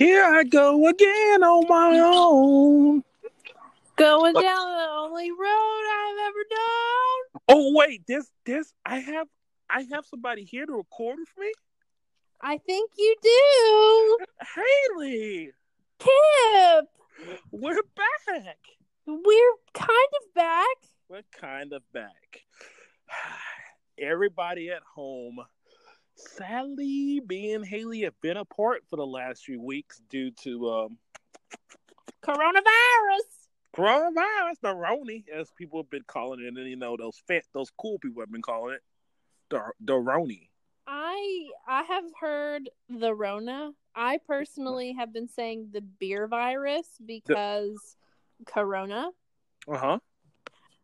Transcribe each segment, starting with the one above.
Here I go again on my own. Going down the only road I've ever done. Oh wait, this this I have I have somebody here to record with me. I think you do. Haley, Kip, we're back. we're kind of back. We're kind of back. Everybody at home, sadly, me and Haley have been apart for the last few weeks due to um, Coronavirus. coronavirus, the Roni, as people have been calling it, and you know those fat, those cool people have been calling it, the the Roni. I I have heard the Rona. I personally have been saying the beer virus because Corona. Uh huh.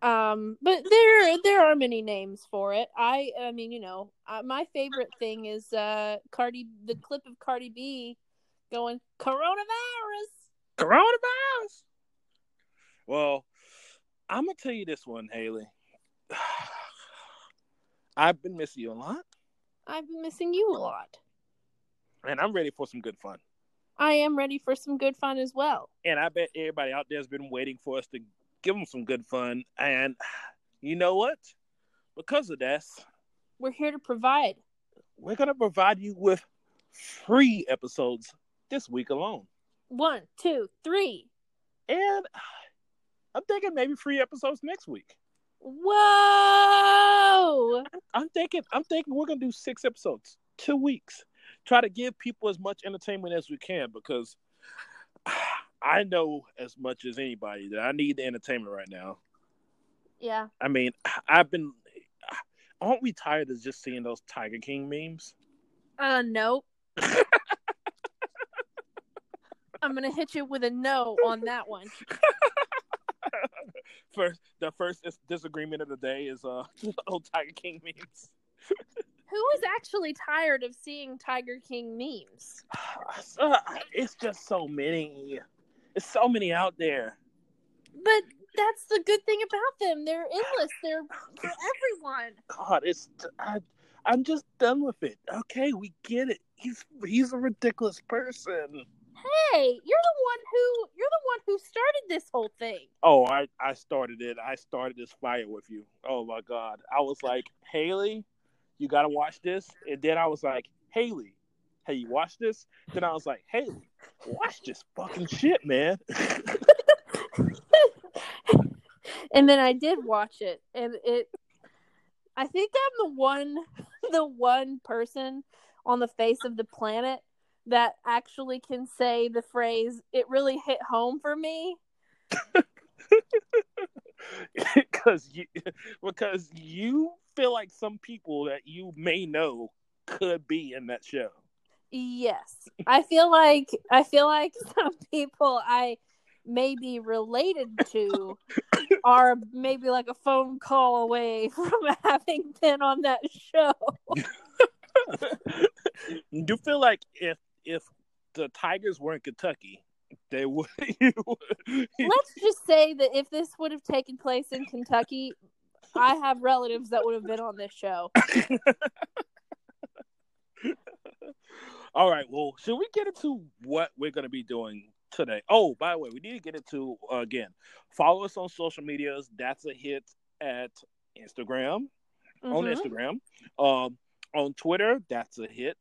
Um, but there there are many names for it. I I mean, you know, uh, my favorite thing is uh Cardi the clip of Cardi B going coronavirus. Coronavirus. Well, I'm gonna tell you this one, Haley. I've been missing you a lot, I've been missing you a lot. and I'm ready for some good fun. I am ready for some good fun as well. And I bet everybody out there has been waiting for us to give them some good fun. And you know what? Because of this, We're here to provide. we're gonna provide you with free episodes this week alone. One, two, three. And I'm thinking maybe free episodes next week. Whoa! I'm thinking I'm thinking we're gonna do six episodes, two weeks. Try to give people as much entertainment as we can because I know as much as anybody that I need the entertainment right now. Yeah. I mean, I've been aren't we tired of just seeing those Tiger King memes? Uh, no. I'm gonna hit you with a no on that one. First, the first disagreement of the day is uh old Tiger King memes. Who is actually tired of seeing Tiger King memes? Uh, it's just so many. It's so many out there. But that's the good thing about them. They're endless. They're for everyone. God, it's I, I'm just done with it. Okay, we get it. He's he's a ridiculous person. Hey, you're the one who you're the one who started this whole thing. Oh, I I started it. I started this fire with you. Oh my God, I was like Haley, you gotta watch this, and then I was like Haley, hey, you watch this? Then I was like hey, watch this fucking shit, man. and then I did watch it, and it. I think I'm the one, the one person on the face of the planet that actually can say the phrase "it really hit home for me." because you because you feel like some people that you may know could be in that show. Yes, I feel like I feel like some people I may be related to are maybe like a phone call away from having been on that show. Do you feel like if if the Tigers were in Kentucky, they would. Let's just say that if this would have taken place in Kentucky, I have relatives that would have been on this show. All right. Well, should we get into what we're going to be doing today? Oh, by the way, we need to get into uh, again. Follow us on social medias. That's a hit at Instagram on Mhm. Instagram. Um, on Twitter, that's a hit.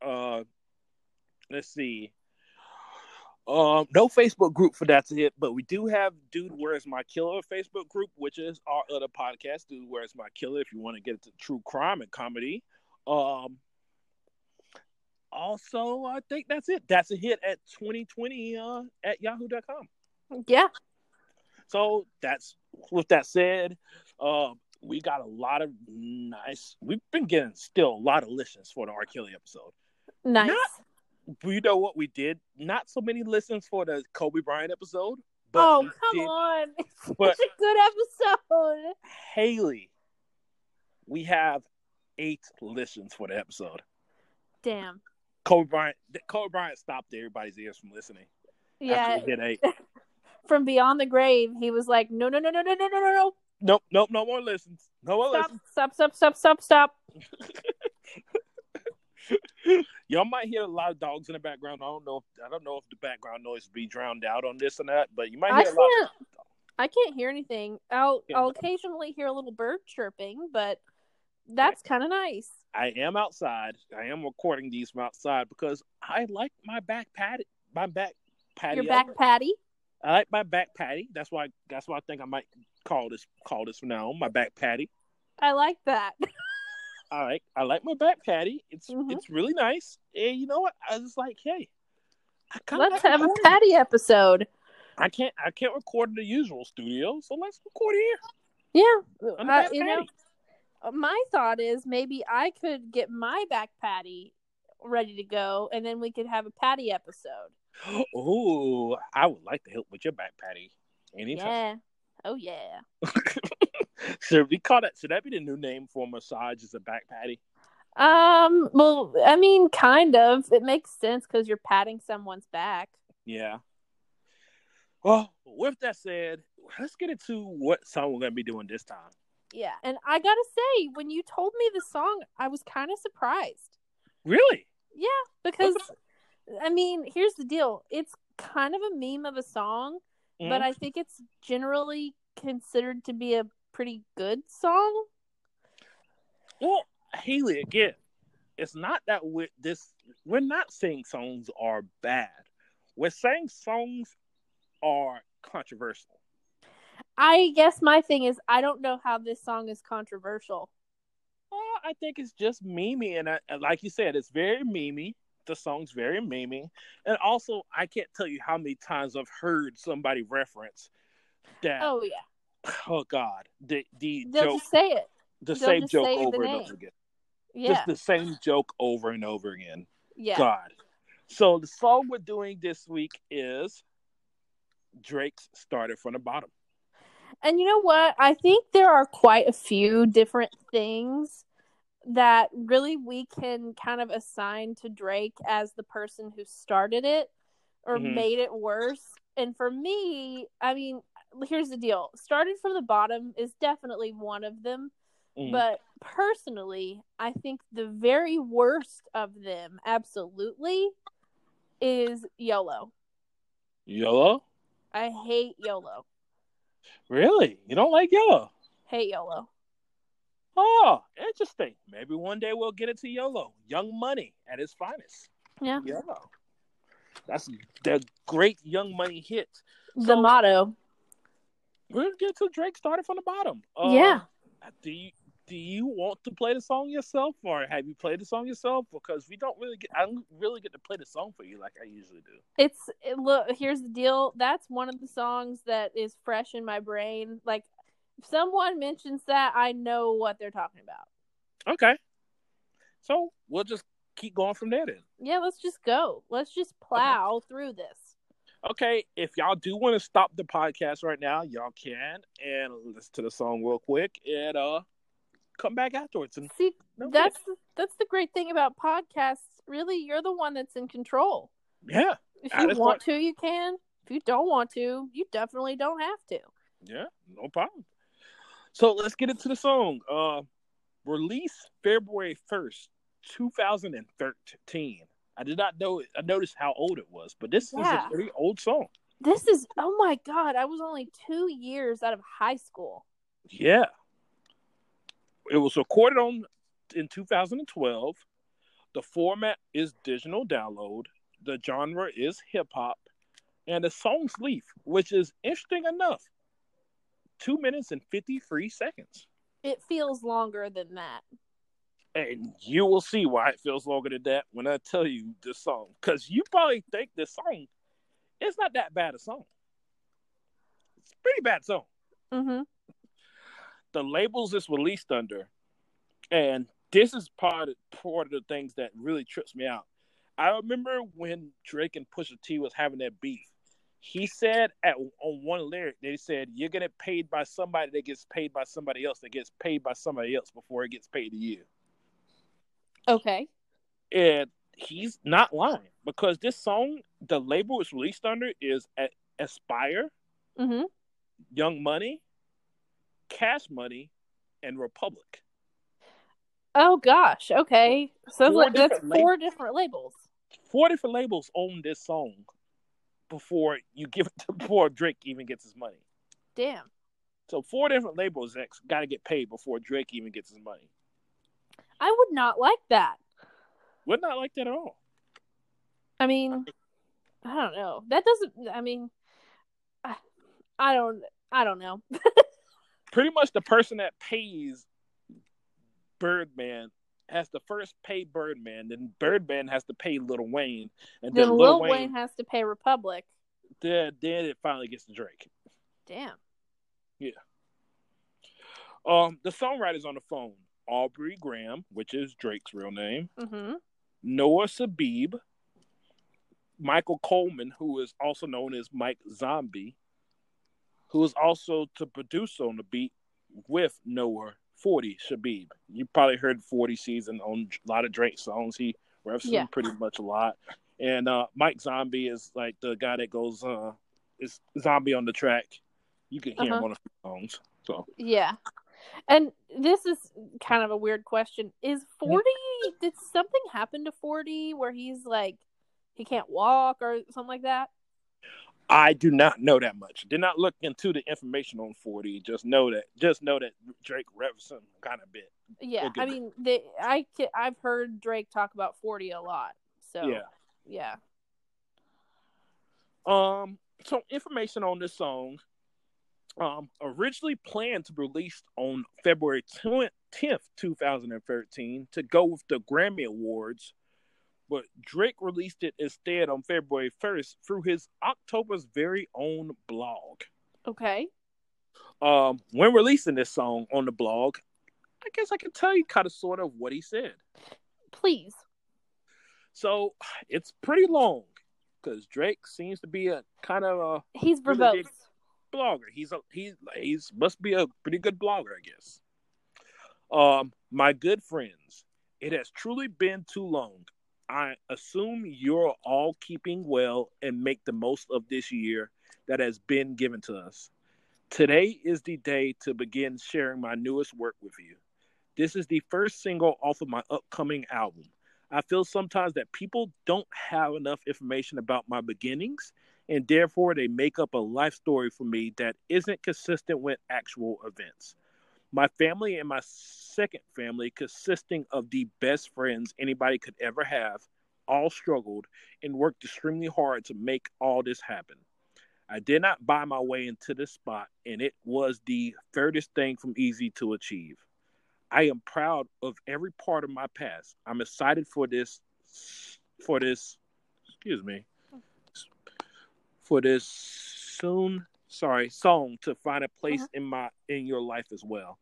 Uh, let's see. Um, no Facebook group for that's a hit, but we do have Dude Where's My Killer Facebook group, which is our other podcast, Dude Where's My Killer, if you want to get into true crime and comedy. Um, also, I think that's it. That's a hit at 2020 uh, at yahoo.com. Yeah. So that's with that said, um, we got a lot of nice. We've been getting still a lot of listens for the R. Kelly episode. Nice. Not- You know what we did? Not so many listens for the Kobe Bryant episode. But oh, come did- on. It's but- such a good episode. Haley, we have eight listens for the episode. Damn. Kobe Bryant, Kobe Bryant stopped everybody's ears from listening. Yeah. after we hit eight. From beyond the grave, he was like, no, no, no, no, no, no, no, no, no. Nope, nope, no more listens. No more Stop, listens. stop, stop, stop, stop, stop. Y'all might hear a lot of dogs in the background. I don't know. If, I don't know if the background noise be drowned out on this and that, but you might hear a lot. can't. I can't hear anything. I'll Yeah. I'll occasionally hear a little bird chirping, but that's kind of nice. I am outside. I am recording these from outside because I like my back patty. My back patio. Your back patty. I like my back patty. That's why. That's why I think I might call this call this from now on my back patty. I like that. I like I like my back patty. It's Mhm. it's really nice. And you know what? I was like, hey, Let's like have a patty episode. I can't I can't record in the usual studio, so let's record here. Yeah, uh, you know, patty. My thought is maybe I could get my back patty ready to go, and then we could have a patty episode. Oh, I would like to help with your back patty. Anytime. Yeah. Oh yeah. Should we call that? Should that be the new name for massage? Is a back patty? Um. Well, I mean, kind of. It makes sense because you're patting someone's back. Yeah. Well, with that said, let's get into what song we're gonna be doing this time. Yeah. And I gotta say, when you told me the song, I was kind of surprised. Really? Yeah, because I mean, here's the deal. It's kind of a meme of a song, but Mhm. I think it's generally considered to be a pretty good song. Well, Haley, again, it's not that we're this. We're not saying songs are bad. We're saying songs are controversial. I guess my thing is I don't know how this song is controversial. Well, I think it's just memey, and, I, like you said, it's very memey. The song's very memey, and also I can't tell you how many times I've heard somebody reference that. Oh, yeah. Oh. God, the the They'll joke, just say it. the they'll same joke over and over again. Yeah. Just the same joke over and over again. yeah. God. So the song we're doing this week is Drake's "Started from the Bottom." And you know what? I think there are quite a few different things that really we can kind of assign to Drake as the person who started it or Mhm. made it worse. And for me, I mean, here's the deal. Started from the bottom is definitely one of them, Mhm. but personally, I think the very worst of them absolutely is YOLO. Yellow? I hate YOLO. Really? You don't like YOLO? Hate YOLO. Oh, interesting. Maybe one day we'll get into YOLO. Young Money at its finest. Yeah. YOLO. That's the great Young Money hit. The So- motto. We're gonna get to Drake started from the bottom. Uh, Yeah. Do you do you want to play the song yourself, or have you played the song yourself? Because we don't really get, I don't really get to play the song for you like I usually do. It's it, look. Here's the deal. That's one of the songs that is fresh in my brain. Like, if someone mentions that, I know what they're talking about. Okay. So we'll just keep going from there then. Yeah, let's just go. Let's just plow through this. Okay, if y'all do want to stop the podcast right now, y'all can and listen to the song real quick and uh come back afterwards and See, No that's the, that's the great thing about podcasts. Really, you're the one that's in control. yeah, If you want to, you can. If you don't want to, you definitely don't have to. yeah, no problem. So let's get into the song. Uh released February first, two thousand and thirteen. I did not know I noticed how old it was, but this Yeah. is a pretty old song. This is oh my god! I was only two years out of high school. Yeah. It was recorded on in 2012. The format is digital download. The genre is hip hop. And the song's leaf, which is interesting enough. Two minutes and 53 seconds. It feels longer than that. And you will see why it feels longer than that when I tell you this song. Because you probably think this song is not that bad a song. It's a pretty bad song. Mm-hmm. The labels it's released under, and this is part of, part of the things that really trips me out. I remember when Drake and Pusha T was having that beef. He said at on one lyric, they said, "You're gonna get paid by somebody that gets paid by somebody else that gets paid by somebody else before it gets paid to you." Okay. And he's not lying because this song, the label it's released under is Aspire, Mm-hmm. Young Money, Cash Money, and Republic. Oh gosh. Okay. So Four like, that's four different labels. Four different labels own this song before you give it to before Drake even gets his money. Damn. So four different labels that got to get paid before Drake even gets his money. I would not like that. Would not like that at all. I mean, I don't know. That doesn't. I mean, I, I don't. I don't know. Pretty much the person that pays Birdman has to first pay Birdman, then Birdman has to pay Lil Wayne, and then, then Lil Wayne, Wayne has to pay Republic. then, then it finally gets to Drake. Damn. Yeah. Um, the songwriters on the phone: Aubrey Graham, which is Drake's real name, Mm-hmm. Noah Shabib, Michael Coleman, who is also known as Mike Zombie, who is also to produce on the beat with Noah 40 Shabib. You probably heard 40 season on a lot of Drake songs. He reps Yeah. pretty much a lot. And uh, Mike Zombie is like the guy that goes uh is Zombie on the track. You can hear him Uh-huh. on a few songs. So Yeah. And this is kind of a weird question. Is 40 did something happen to 40 where he's like he can't walk or something like that? I do not know that much. Did not look into the information on 40. Just know that just know that Drake reps him kind of bit. Yeah. I mean, they, I I've heard Drake talk about 40 a lot. So Yeah. Yeah. Um, so information on this song, um, originally planned to be released on February tenth, two thousand and thirteen, to go with the Grammy Awards, but Drake released it instead on February first through his October's very own blog. Okay. Um, when releasing this song on the blog, I guess I can tell you kind of sort of what he said. Please. So it's pretty long because Drake seems to be a kind of a He's Really verbose. blogger. He's a he's he's must be a pretty good blogger, I guess. Um, my good friends, it has truly been too long. I assume you're all keeping well and make the most of this year that has been given to us. Today is the day to begin sharing my newest work with you. This is the first single off of my upcoming album. I feel sometimes that people don't have enough information about my beginnings and therefore they make up a life story for me that isn't consistent with actual events. My family and my second family, consisting of the best friends anybody could ever have, all struggled and worked extremely hard to make all this happen. I did not buy my way into this spot, and it was the furthest thing from easy to achieve. I am proud of every part of my past. I'm excited for this, for this, excuse me, for this soon sorry song to find a place Uh-huh. in my in your life as well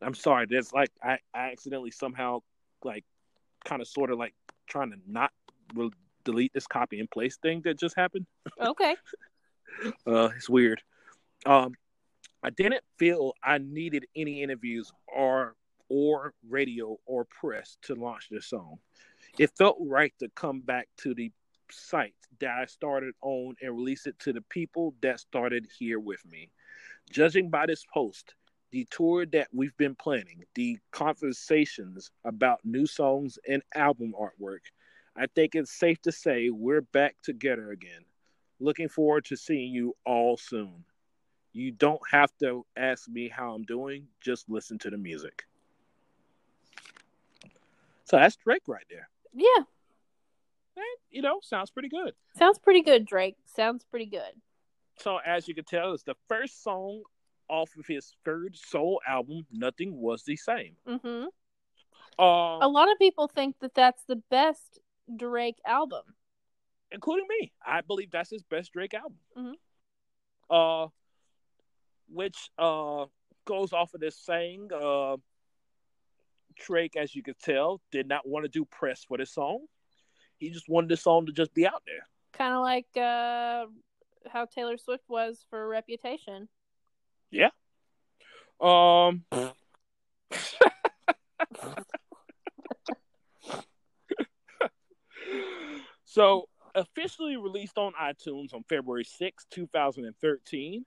i'm sorry there's like i, I accidentally somehow like kind of sort of like trying to not re- delete this copy and paste thing that just happened Okay. uh it's weird um i didn't feel i needed any interviews or or radio or press to launch this song it felt right to come back to the site that I started on and release it to the people that started here with me. Judging by this post, the tour that we've been planning, the conversations about new songs and album artwork, I think it's safe to say we're back together again. Looking forward to seeing you all soon. You don't have to ask me how I'm doing, just listen to the music. So that's Drake right there. Yeah. And, you know, sounds pretty good. Sounds pretty good, Drake. Sounds pretty good. So as you can tell, it's the first song off of his third solo album, Nothing Was the Same. hmm Um, A lot of people think that that's the best Drake album. including me. I believe that's his best Drake album. Mhm. Uh, which uh goes off of this saying, uh, Drake, as you could tell, did not want to do press for this song. He just wanted the song to just be out there. Kind of like uh, how Taylor Swift was for Reputation. Yeah. Um. so, officially released on iTunes on February sixth, two 2013.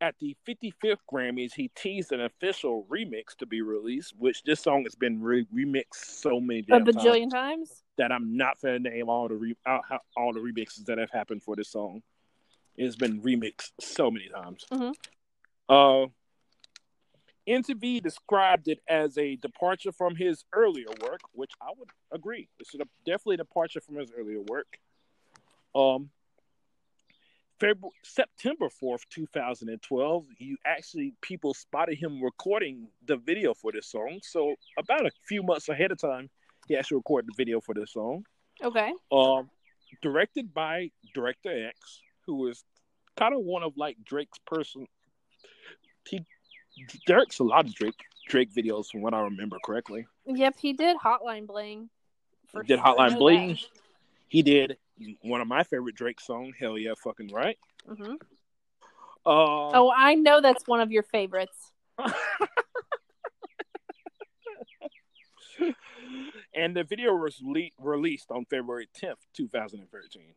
At the 55th Grammys, he teased an official remix to be released, which this song has been re- remixed so many times. A bajillion times times. that I'm not going to name all the re- all, all the remixes that have happened for this song. It's been remixed so many times. Mhm. Uh, MTV described it as a departure from his earlier work, which I would agree. It's a, definitely a departure from his earlier work. Um, February, September 4th, 2012, you actually, people spotted him recording the video for this song. So, about a few months ahead of time, he actually recorded the video for this song. Okay. Um, directed by Director X, who is kind of one of like Drake's person. He directs a lot of Drake Drake videos, from what I remember correctly. Yep, he did Hotline Bling. He did Hotline Bling. He did one of my favorite Drake songs, "Hell Yeah, Fucking Right." Mhm. Uh, Oh, I know that's one of your favorites. and the video was le- released on February 10th, 2013.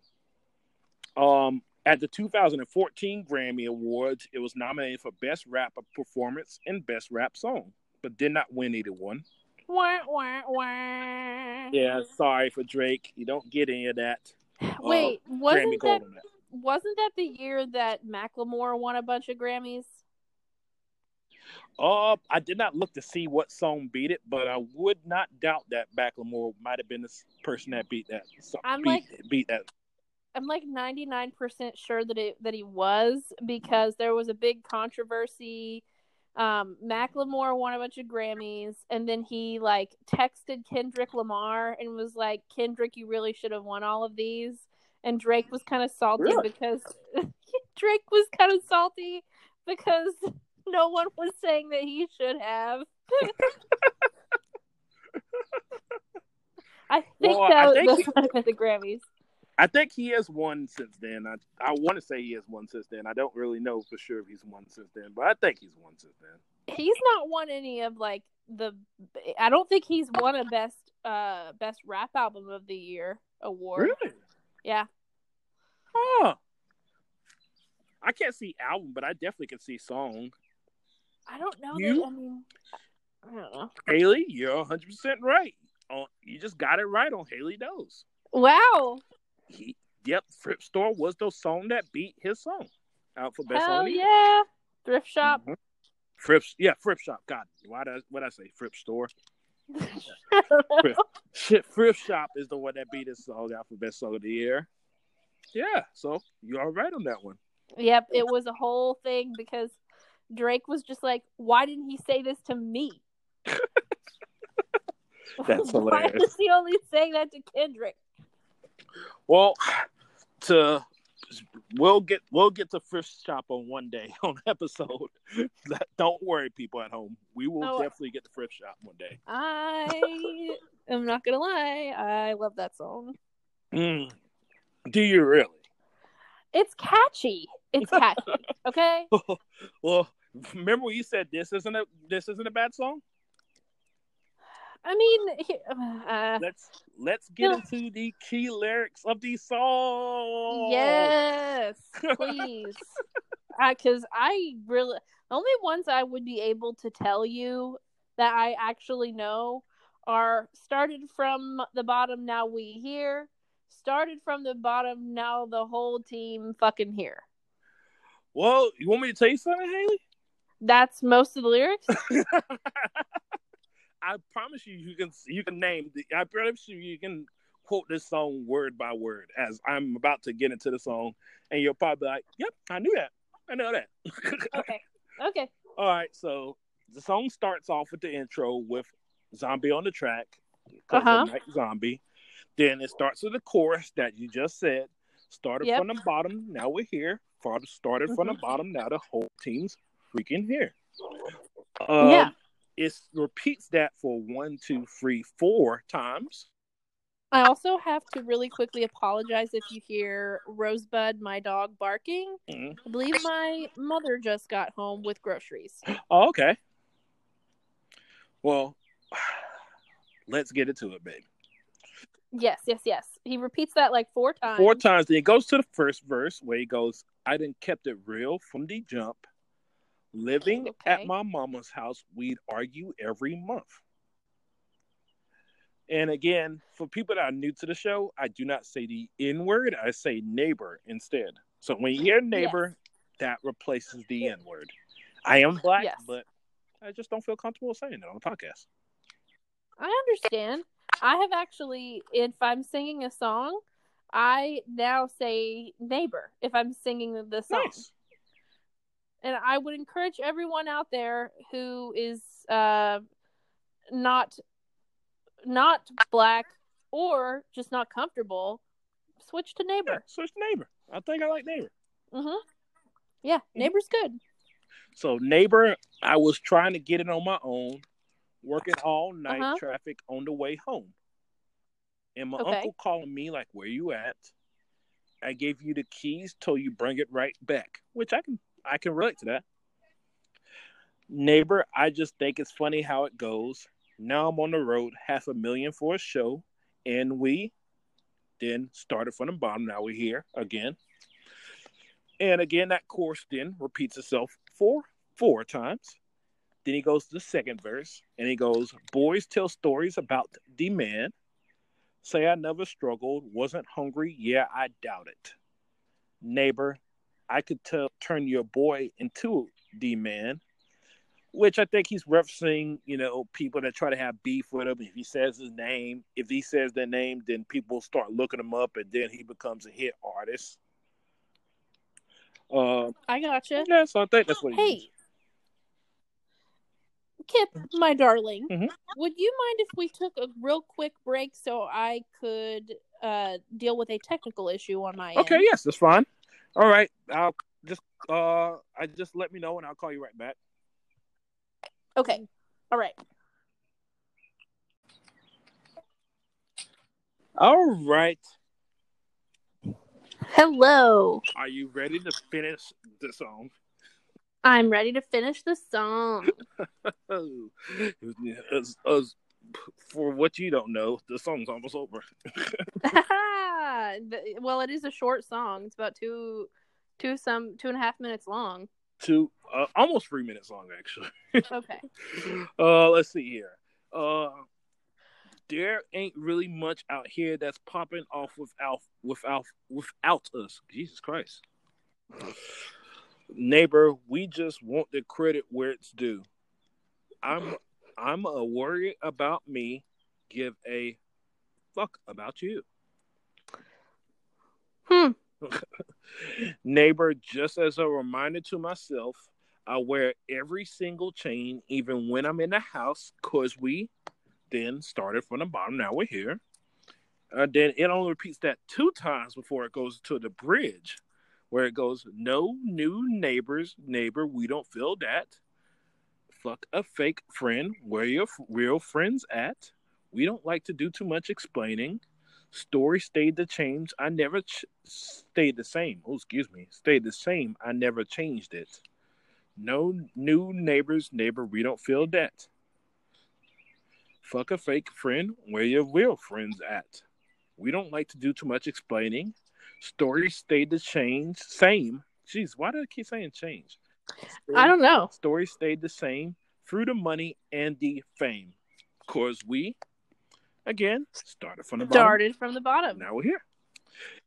Um, at the 2014 Grammy Awards, it was nominated for Best Rap Performance and Best Rap Song, but did not win either one. Wah, wah, wah. Yeah, sorry for Drake. You don't get any of that. Wait, Grammy wasn't Gold that wasn't that the year that Macklemore won a bunch of Grammys? Uh, I did not look to see what song beat it, but I would not doubt that Macklemore might have been the person that beat that. So, I'm beat, like- beat that. I'm like 99% sure that it that he was because there was a big controversy. Um, Macklemore won a bunch of Grammys, and then he like texted Kendrick Lamar and was like, "Kendrick, you really should have won all of these." And Drake was kind of salty Really? because Drake was kind of salty because no one was saying that he should have. I think Well, I that think those he- the Grammys. I think he has won since then. I I want to say he has won since then. I don't really know for sure if he's won since then, but I think he's won since then. he's not won any of like the I don't think he's won a best uh best rap album of the year award. Really? Yeah. Huh. I can't see album, but I definitely can see song. I don't know You? that I mean I don't know. Haley, you're 100 percent right. You just got it right on Haley knows. Wow. He, yep, Thrift Store was the song that beat his song out for best song. Hell yeah. Thrift shop. Mhm. Frip, yeah, Thrift Shop. God, why I, what I say? Thrift Store. I. Shit, Thrift Shop is the one that beat his song out for best song of the year. Yeah, so you are right on that one. Yep, it was a whole thing because Drake was just like, "Why didn't he say this to me?" That's hilarious. Why is he only saying that to Kendrick? Well, to we'll get we'll get to Thrift Shop on one day on episode. Don't worry, people at home. We will Oh. definitely get to Thrift Shop one day. I am not gonna lie, I love that song. Mm. Do you really? It's catchy. It's catchy. Okay. well, remember when you said this isn't a this isn't a bad song? I mean, he- uh, Let's let's get into the key lyrics of the song. yes, please. Because I really, only ones I would be able to tell you that I actually know are started from the bottom, now we here. Started from the bottom, now the whole team fucking here. Well, you want me to tell you something, Haley? That's most of the lyrics. I promise you, you can you can name. The, I promise you, you can quote this song word by word as I'm about to get into the song, and you'll probably be like, "Yep, I knew that. I know that." Okay. Okay. All right, so the song starts off with the intro with "Zombie" on the track, Uh-huh. Night Zombie. Then it starts with the chorus that you just said. Started Yep. from the bottom, now we're here. Started from the Mhm. bottom, now the whole team's freaking here. Um, Yeah. It repeats that for one, two, three, four times. I also have to really quickly apologize if you hear Rosebud, my dog, barking. Mhm. I believe my mother just got home with groceries. Oh, okay. Well, let's get into it, babe. Yes, yes, yes. He repeats that like four times. Four times. Then he goes to the first verse where he goes, I didn't kept it real from the jump. Living Okay. at my mama's house, we'd argue every month. And again, for people that are new to the show, I do not say the N word, I say neighbor instead. So when you hear neighbor, that replaces the N word. I am black, Yes. but I just don't feel comfortable saying it on the podcast. I understand. I have actually, if I'm singing a song, I now say neighbor if I'm singing the song. Nice. And I would encourage everyone out there who is uh, not not black or just not comfortable, switch to Yeah, neighbor. switch to neighbor. I think I like neighbor. hmm Yeah, neighbor's good. So neighbor, I was trying to get it on my own, working all night Uh-huh. traffic on the way home. And my Okay. uncle calling me like, "Where you at?" I gave you the keys, told you bring it right back, which I can I can relate to that. Neighbor, I just think it's funny how it goes. Now I'm on the road, half a million for a show, and we then started from the bottom. Now we're here again. And again, that chorus then repeats itself four four times. Then he goes to the second verse and he goes, Boys tell stories about the man. Say I never struggled, wasn't hungry. Yeah, I doubt it. Neighbor, I could tell turn your boy into the man. Which I think he's referencing, you know, people that try to have beef with him. If he says his name, if he says their name, then people start looking him up and then he becomes a hit artist. Uh, I gotcha. yeah, so I think that's what he means. Hey, Kip, my darling, Mhm. would you mind if we took a real quick break so I could uh, deal with a technical issue on my Okay, end? Okay, yes, that's fine. All right, I'll just uh, I just let me know and I'll call you right back. Okay. All right. All right, Hello. are you ready to finish the song? I'm ready to finish the song. As- as- for what you don't know, the song's almost over. well, it is a short song. It's about two, two some two and a half minutes long. Two, uh, almost three minutes long, actually. Okay. uh, let's see here. Uh, there ain't really much out here that's popping off without without without us. Jesus Christ, neighbor, we just want the credit where it's due. I'm I'm a worry about me. Give a fuck about you, Hmm. neighbor. Just as a reminder to myself, I wear every single chain, even when I'm in the house, cause we then started from the bottom. Now we're here. Uh, then it only repeats that two times before it goes to the bridge, where it goes, "No new neighbors, neighbor. We don't feel that. Fuck a fake friend. Where your f- real friends at? We don't like to do too much explaining. Story stayed the change. I never ch- stayed the same. Oh, excuse me. Stayed the same. I never changed it. No new neighbors, neighbor. We don't feel that. Fuck a fake friend. Where your real friends at? We don't like to do too much explaining. Story stayed the change. Same. Jeez, why do I keep saying change? I don't know. Story stayed the same through the money and the fame. Cause we, again, started from the bottom. Started from the bottom. Now we're here.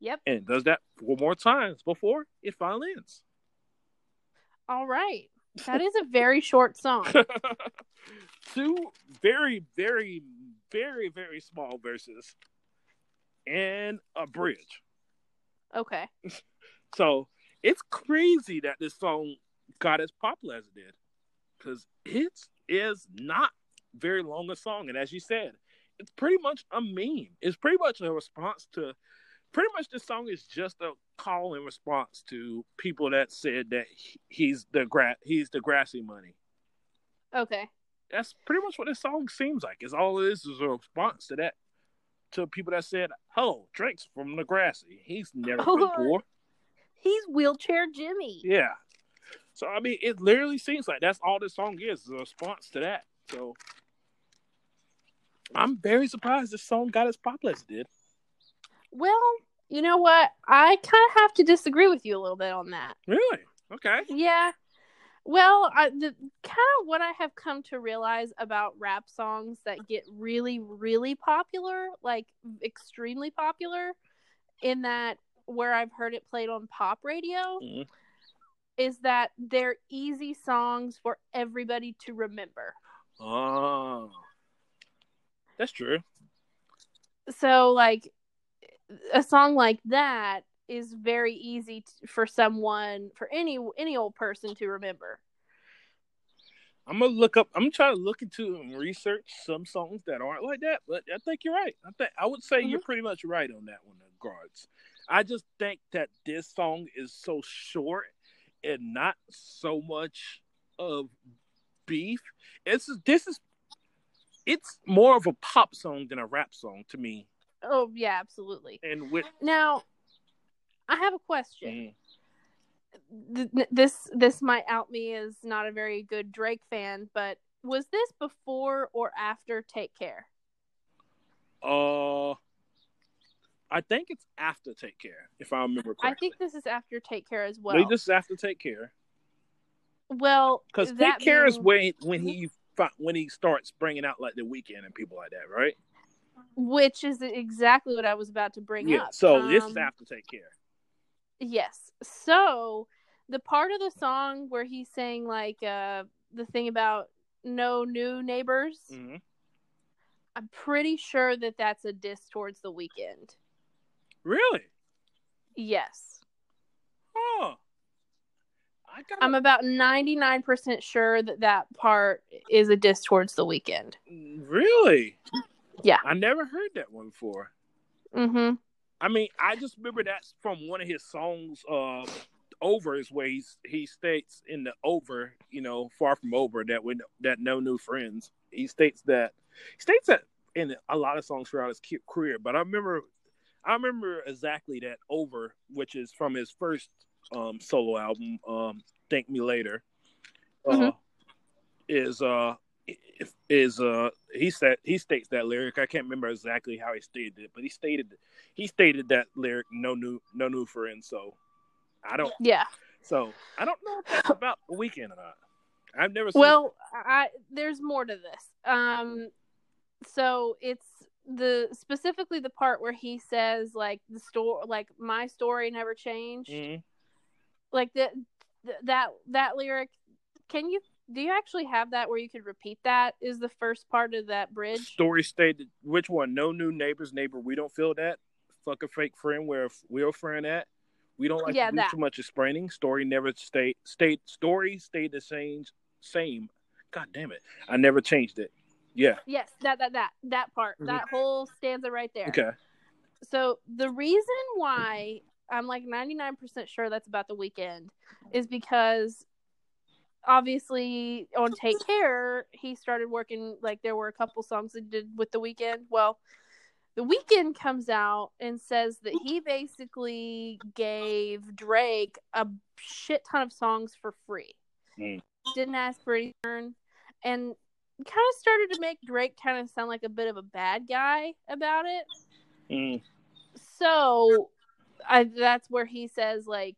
Yep. And does that four more times before it finally ends. All right. That is a very short song. Two very, very, very, very small verses and a bridge. Okay. So it's crazy that this song got as popular as it did. Because it is not very long a song. And as you said, it's pretty much a meme. It's pretty much a response to pretty much this song is just a call and response to people that said that he's the gra- he's the grassy money. Okay. That's pretty much what this song seems like. It's all it is is a response to that to people that said, "Oh, Drake's from Degrassi. He's never been Oh. poor." He's wheelchair Jimmy. Yeah. So I mean, it literally seems like that's all this song is, is a response to that. So I'm very surprised this song got as popular as it did. Well, you know what? I kind of have to disagree with you a little bit on that. Really? Okay. Yeah. Well, I, the kind of what I have come to realize about rap songs that get really, really popular, like extremely popular, in that where I've heard it played on pop radio, Mhm. Is that they're easy songs for everybody to remember. Oh, that's true. So, like, a song like that is very easy t- for someone, for any any old person to remember. I'm gonna look up. I'm trying to look into and research some songs that aren't like that. But I think you're right. I think I would say you're mm-hmm. pretty much right on that one, regards. I just think that this song is so short and not so much of beef. It's this is it's more of a pop song than a rap song to me. Oh yeah, absolutely. And with Now, I have a question. Mm, th- th- this this might out me as not a very good Drake fan, but was this before or after Take Care? uh, I think it's after Take Care, if I remember correctly. I think this is after Take Care as well. They just have to take care well, because take care is being- when when he when he starts bringing out like the Weeknd and people like that, right? which is exactly what I was about to bring yeah. up. So this is Um, after take care. Yes. So the part of the song where he's saying like uh the thing about no new neighbors, hmm I'm pretty sure that that's a diss towards the Weeknd. Really? Yes. Oh, I got. I'm about 99% sure that that part is a diss towards the Weeknd. really. Yeah. I never heard that one before. Mm-hmm. I mean, I just remember that's from one of his songs. Uh, over is where he's he states in the over, you know, far from over that when that no new friends. He states that he states that in a lot of songs throughout his career. But I remember, I remember exactly that over, which is from his first um, solo album, um, "Thank Me Later." Uh, Mhm. Is uh is uh he said he states that lyric. I can't remember exactly how he stated it, but he stated he stated that lyric no new no new friends. So I don't Yeah. so I don't know if that's about the Weeknd or not. I've never seen Well, I there's more to this. Um so it's the specifically the part where he says like the store like my story never changed. Mhm. Like that that that lyric can you do you actually have that where you could repeat that is the first part of that bridge? story stated which one? No new neighbors, neighbor. We don't feel that. Fuck a fake friend. Where we're a friend at. We don't like Yeah, to do that. too much explaining. Story never stayed. Stayed. Story stayed the same. Same. God damn it! I never changed it. Yeah. Yes, that that that that part. Mhm. That whole stanza right there. Okay. So the reason why I'm like 99% sure that's about the Weeknd is because obviously on Take Care, he started working like there were a couple songs he did with the Weeknd. Well, the Weeknd comes out and says that he basically gave Drake a shit ton of songs for free. Mm. Didn't ask for any return and kind of started to make Drake kind of sound like a bit of a bad guy about it. Mm. So I, that's where he says like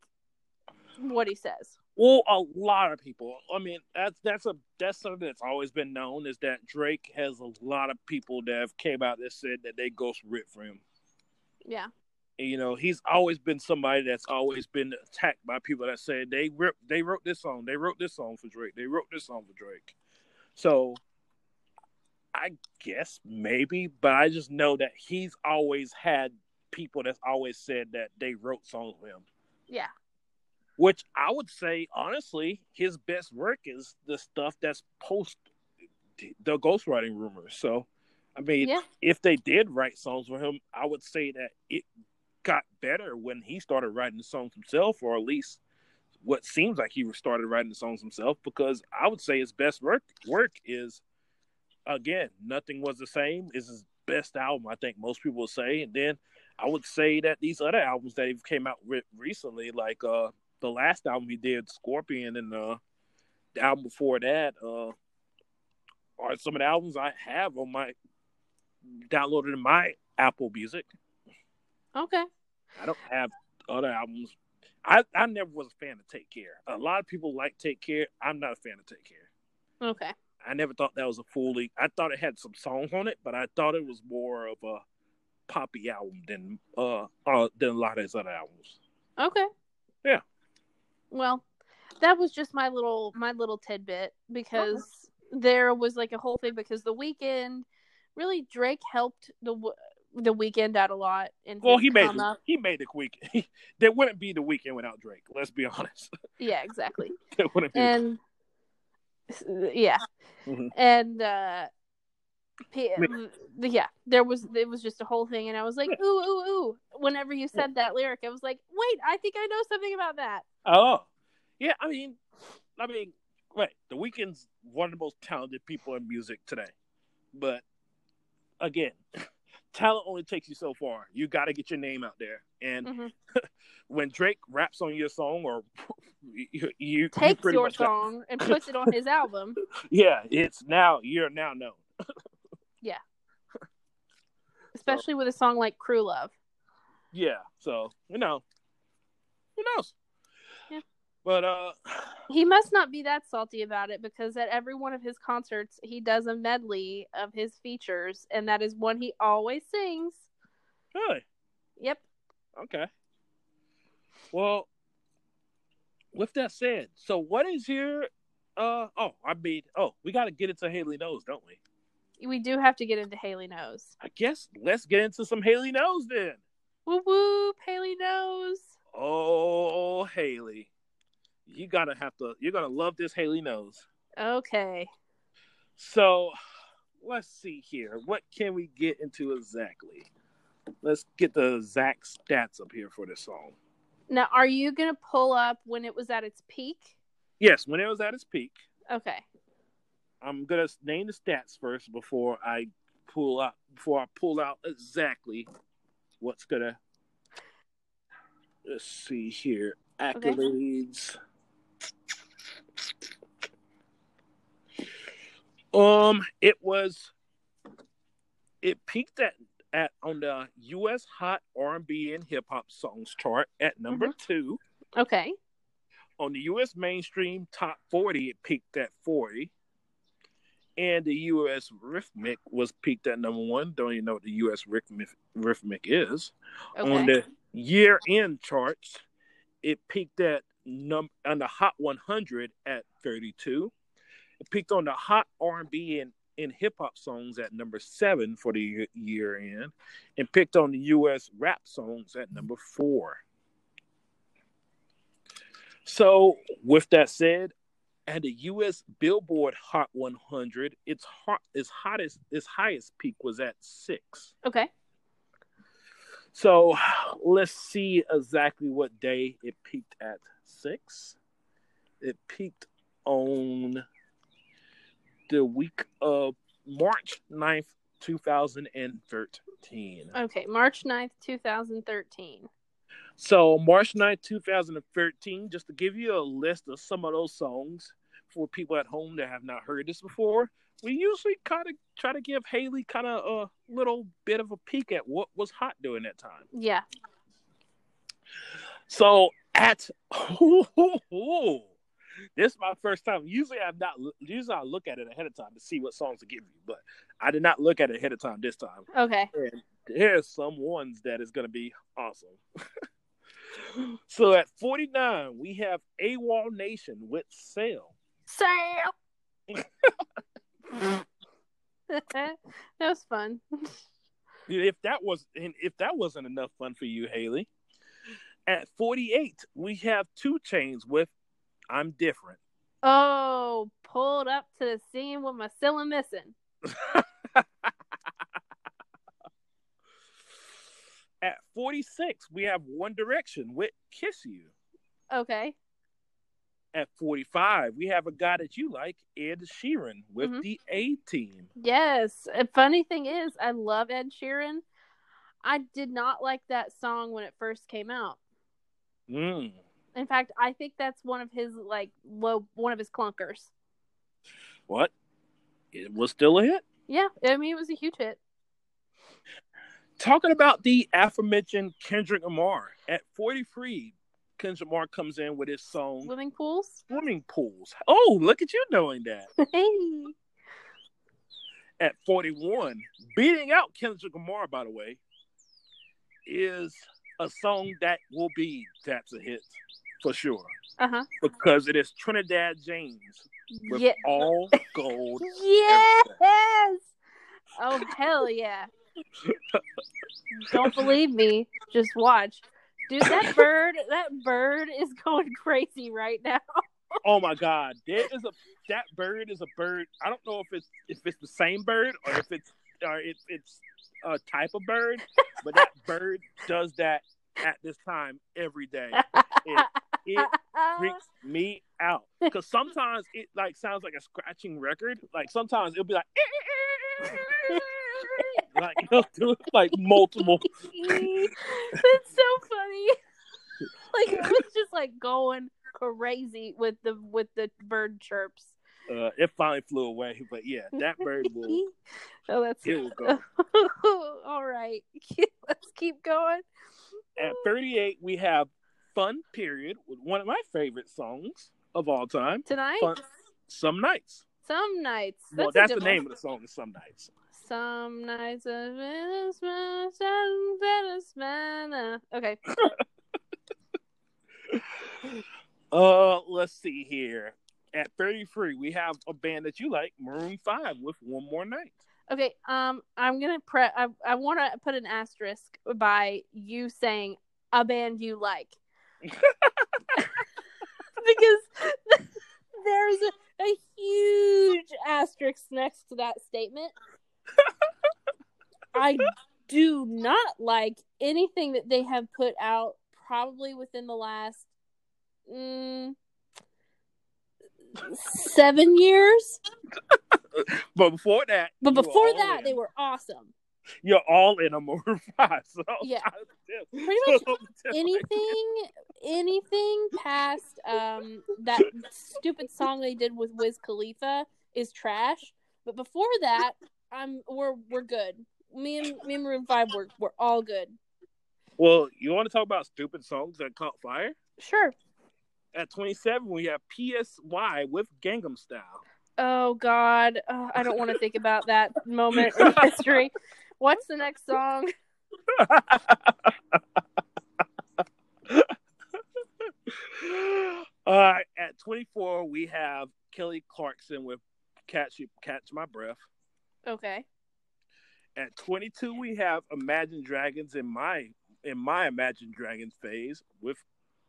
what he says. Well, a lot of people. I mean, that's that's a that's something that's always been known is that Drake has a lot of people that have came out that said that they ghost rip for him. Yeah. And, you know, he's always been somebody that's always been attacked by people that said they rip, they wrote this song, they wrote this song for Drake, they wrote this song for Drake. So, I guess maybe, but I just know that he's always had people that's always said that they wrote songs for him. Yeah. Which I would say, honestly, his best work is the stuff that's post the ghostwriting rumors. So, I mean, Yeah. if they did write songs for him, I would say that it got better when he started writing the songs himself, or at least what seems like he started writing the songs himself. Because I would say his best work work is again, nothing was the same. Is his best album, I think most people would say, and then I would say that these other albums that he came out with recently, like uh the last album he did, Scorpion, and uh, the album before that, uh, are some of the albums I have on my downloaded in my Apple Music. Okay. I don't have other albums. I I never was a fan of Take Care. A lot of people like Take Care. I'm not a fan of Take Care. Okay. I never thought that was a fully. I thought it had some songs on it, but I thought it was more of a poppy album than uh, uh than a lot of his other albums. Okay. Yeah. Well, that was just my little my little tidbit because there was like a whole thing because the Weeknd really Drake helped the the Weeknd out a lot and Well, he made he made the Weeknd. there wouldn't be the Weeknd without Drake. Let's be honest. Yeah, exactly. there wouldn't be. and yeah, Mhm. and uh, yeah, there was it was just a whole thing, and I was like, ooh, ooh, ooh. Whenever you said that lyric, I was like, wait, I think I know something about that. Oh, yeah. I mean, I mean, right. The Weeknd's one of the most talented people in music today, but again, talent only takes you so far. You got to get your name out there, and Mhm. when Drake raps on your song or you, you, you Takes your much got- song and puts it on his album. yeah, it's now you're now known. Yeah, especially with a song like Crew Love. Yeah, so you know, who knows? But uh, He must not be that salty about it because at every one of his concerts, he does a medley of his features, and that is one he always sings. really, Yep. okay. Well, with that said, so what is your uh? Oh, I mean, oh, we got to get into Haley knows, don't we? We do have to get into Haley Knows. I guess let's get into some Haley knows then. Whoop whoop, Haley Knows. Oh, Haley, you gotta have to. You're gonna love this Haley knows. Okay. So let's see here. What can we get into exactly? Let's get the exact stats up here for this song. Now, are you going to pull up when it was at its peak? Yes, when it was at its peak, Okay. I'm gonna name the stats first before I pull out before I pull out exactly what's gonna. Let's see here. Accolades. Um, it was. It peaked at at on the U.S. Hot R&B and Hip Hop Songs chart at number two. Okay. On the U.S. Mainstream Top 40, it peaked at 40. And the U.S. Rhythmic was peaked at number one. Don't even know what the U.S. Rhythmic, Rhythmic is. Okay. On the year end charts, it peaked at number on the Hot 100 at 32. It peaked on the Hot R&B and, and hip hop songs at number seven for the year, end, and picked on the U.S. rap songs at number four. So, with that said, at the U.S. Billboard Hot 100, its hot, its hottest, its highest peak was at six. okay. So let's see exactly what day it peaked at six. It peaked on the week of March 9th, 2013. Okay. March 9th, 2013. So March 9th, 2013, just to give you a list of some of those songs for people at home that have not heard this before, we usually kind of try to give Haley kind of a little bit of a peek at what was hot during that time. Yeah. So at this is my first time. Usually I'm not. Usually I look at it ahead of time to see what songs to give you, but I did not look at it ahead of time this time. Okay. And there's some ones that is going to be awesome. so at 49, we have AWOLNATION with Sail. Sam. that was fun. If that was and if that wasn't enough fun for you, Haley, at 48, we have 2 Chainz with I'm Different. Oh, pulled up to the scene with my ceiling missing. At 46, we have One Direction with Kiss You. Okay. At 45, we have a guy that you like, Ed Sheeran, with Mhm. the A Team. Yes. A funny thing is, I love Ed Sheeran. I did not like that song when it first came out. Mm. In fact, I think that's one of his like low one of his clunkers. What? It was still a hit. Yeah, I mean it was a huge hit. Talking about the aforementioned Kendrick Lamar at 43, Kendrick Lamar comes in with his song Swimming pools. "Swimming Pools." Oh, look at you knowing that. Hey. At 41, beating out Kendrick Lamar, by the way, is a song that will be that's a hit for sure Uh huh. because it is Trinidad James with Yeah. all gold. Yes. Oh hell yeah! Don't believe me? Just watch, dude. That bird, that bird is going crazy right now. Oh my God, there is a that bird is a bird. I don't know if it's if it's the same bird or if it's or it's a type of bird, but that bird does that at this time every day. It, it freaks me out because sometimes it like sounds like a scratching record. Like sometimes it'll be like. like it'll do it like multiple. That's so funny. Like it was just like going crazy with the with the bird chirps. Uh, it finally flew away, but yeah, that bird will. oh, that's It will go. all right. Let's keep going. At 38, we have "Fun Period" with one of my favorite songs of all time, Tonight, Fun- "Some Nights." some nights. well, that's the one. name of the song. "Some Nights." Some nights are better, smell, some better. Okay. Uh, let's see here. At 33, we have a band that you like, Maroon Five, with "One More Night." Okay. Um, I'm gonna pre. I I want to put an asterisk by you saying a band you like because there's a, a huge asterisk next to that statement. I do not like anything that they have put out probably within the last mm, seven years. But before that, But before that, in. they were awesome. You're all in a Maroon Five. So Yeah. pretty much anything anything past um that stupid song they did with Wiz Khalifa is trash. But before that, I'm we're we're good. Me and me and Maroon Five we're we're all good. Well, you want to talk about stupid songs that caught fire? Sure. At 27, we have PSY with Gangnam Style. Oh God, uh, I don't want to think about that moment in history. What's the next song? uh, at 24, we have Kelly Clarkson with Catch You, Catch My Breath. Okay. At 22, we have Imagine Dragons in my in my Imagine Dragons phase with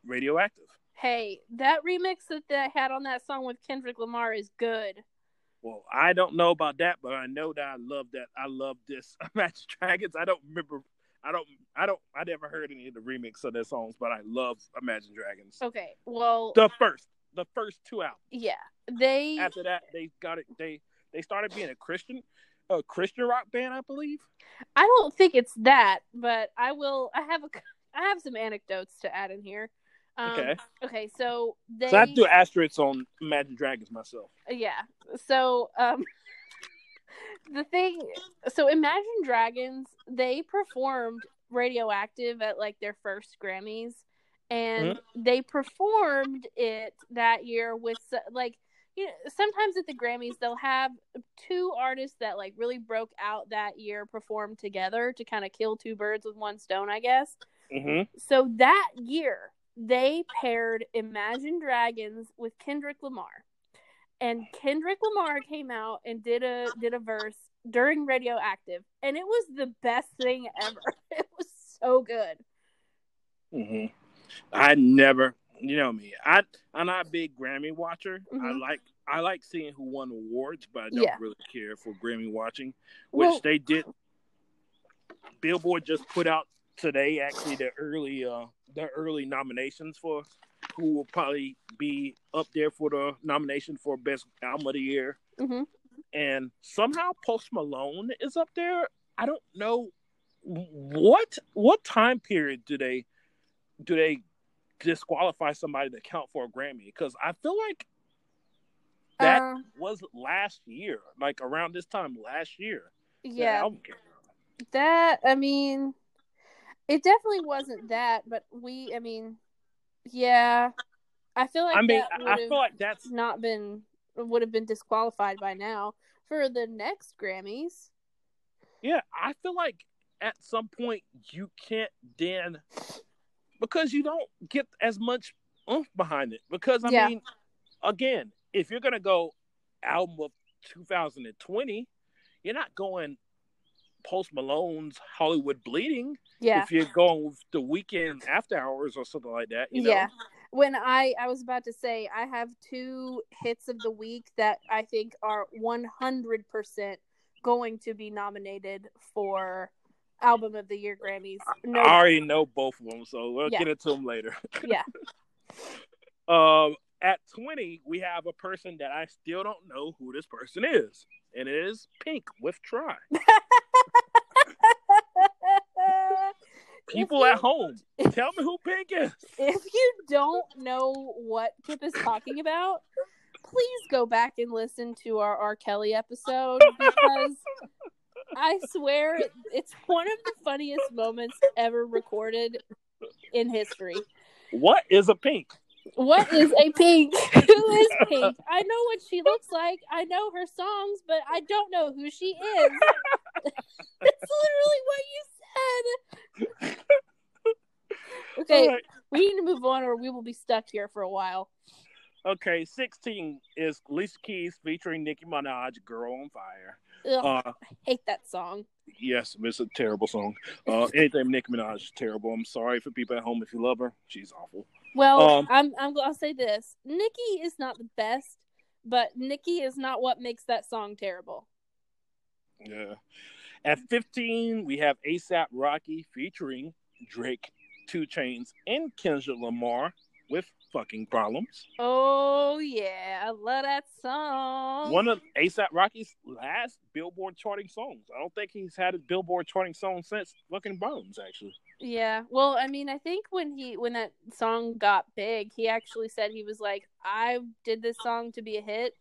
Radioactive. Hey, that remix that they had on that song with Kendrick Lamar is good. Well, I don't know about that, but I know that I love that. I love this Imagine Dragons. I don't remember. I don't. I don't. I never heard any of the remix of their songs, but I love Imagine Dragons. Okay. Well, The first, the first two albums. yeah. They After that, they got it. They they started being a Christian, a Christian rock band, I believe. I don't think it's that, but I will. I have a. I have some anecdotes to add in here. Um, Okay. Okay. So they. So I have to do asterisks on Imagine Dragons myself. Yeah. So um, the thing. So Imagine Dragons. They performed Radioactive at like their first Grammys, and Mm-hmm. they performed it that year with like. You know, sometimes at the Grammys they'll have two artists that like really broke out that year perform together to kind of kill two birds with one stone, I guess. hmm So that year, they paired Imagine Dragons with Kendrick Lamar. And Kendrick Lamar came out and did a did a verse during Radioactive, and it was the best thing ever. It was so good. hmm I never, you know me. I I'm not a big Grammy watcher. I Mhm. like I like seeing who won awards, but I don't Yeah. really care for Grammy watching, which Well, they did. Billboard just put out today actually the early uh the early nominations for who will probably be up there for the nomination for best album of the year. mhm. and somehow Post Malone is up there. I don't know what what time period do they do they disqualify somebody to count for a Grammy? Because I feel like that Uh, was last year, like around this time last year. yeah, out. that I mean, it definitely wasn't that, but we, I mean, Yeah, I feel like I mean, I feel like that's not been would have been disqualified by now for the next Grammys. yeah. I feel like at some point you can't then because you don't get as much oomph behind it. Because I Yeah. mean, again, if you're gonna go album of 2020, you're not going Post Malone's Hollywood Bleeding. Yeah, If you're going with the Weeknd after hours or something like that, you know? yeah. When I I was about to say I have two hits of the week that I think are one hundred percent going to be nominated for album of the year Grammys. No, I already know both of them, so we'll Yeah. get into them later. yeah. Um, at 20, we have a person that I still don't know who this person is, and it is Pink with Try. People you- at home, tell me who Pink is. if you don't know what Kip is talking about, please go back and listen to our R. Kelly episode because I swear it's one of the funniest moments ever recorded in history. What is a Pink? What is a pink? Who is pink? I know what she looks like. I know her songs, but I don't know who she is. That's literally what you said. Okay, right. we need to move on or we will be stuck here for a while. Okay, 16 is Alicia Keys featuring Nicki Minaj, Girl on Fire. Ugh, Uh, I hate that song. yes, it's a terrible song. Uh, anything Nicki Minaj is terrible. I'm sorry for people at home if you love her. She's awful. Well, Um, I'm I'm I'll say this. Nicki is not the best, but Nicki is not what makes that song terrible. Yeah. At 15, we have ASAP Rocky featuring Drake, 2 Chainz, and Kendrick Lamar with fucking problems. Oh yeah, I love that song. One of ASAP Rocky's last Billboard charting songs. I don't think he's had a Billboard charting song since fucking Bones, actually. Yeah. Well, I mean, I think when he when that song got big, he actually said he was like, "I did this song to be a hit.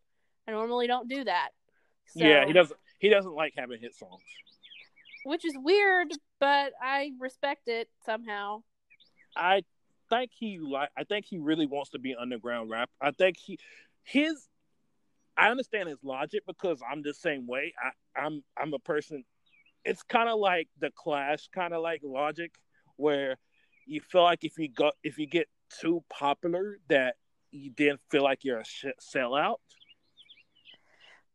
I normally don't do that." So, Yeah, he doesn't. He doesn't like having hit songs. Which is weird, but I respect it somehow. I think he like. I think he really wants to be underground rap. I think he his. I understand his logic because I'm the same way. I, I'm I'm a person. It's kind of like the Clash, kind of like logic, where you feel like if you go if you get too popular, that you then feel like you're a sh- sellout.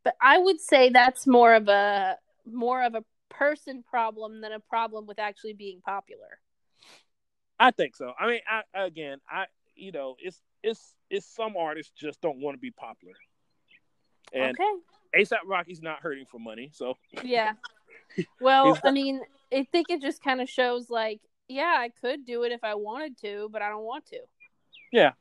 But I would say that's more of a more of a person problem than a problem with actually being popular. I think so. I mean, I again, I you know, it's it's it's some artists just don't want to be popular, and okay. ASAP Rocky's not hurting for money, so Yeah. Well, I mean, I think it just kind of shows like, yeah, I could do it if I wanted to, but I don't want to. Yeah.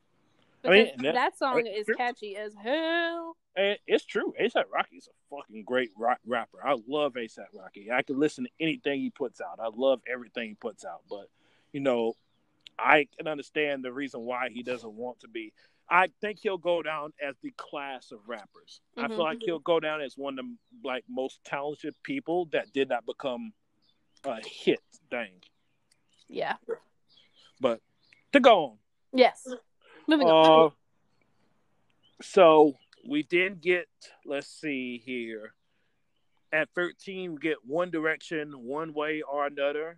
I mean, that- that, song I mean, is catchy as hell. And it's true. ASAP Rocky is a fucking great rock, rapper. I love ASAP Rocky. I can listen to anything he puts out. I love everything he puts out, but you know, I can understand the reason why he doesn't want to be. I think he'll go down as the class of rappers. I Mhm. feel like he'll go down as one of the like most talented people that did not become a hit thing. Yeah. But to go on, Yes. Moving on. Uh, so we did get, let's see here. At 13, we get One Direction, One Way or Another,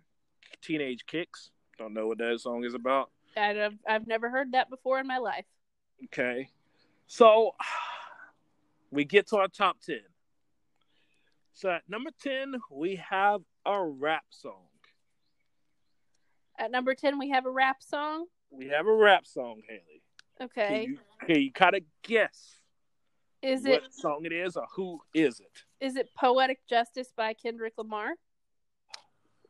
Teenage Kicks. Don't know what that song is about. I've, I've never heard that before in my life. Okay. So we get to our top 10. So at number 10, we have a rap song. At number 10, we have a rap song. We have a rap song, Haley. Okay. Can you, can you kind of guess Is what it song it is or who is it? is it Poetic Justice by Kendrick Lamar?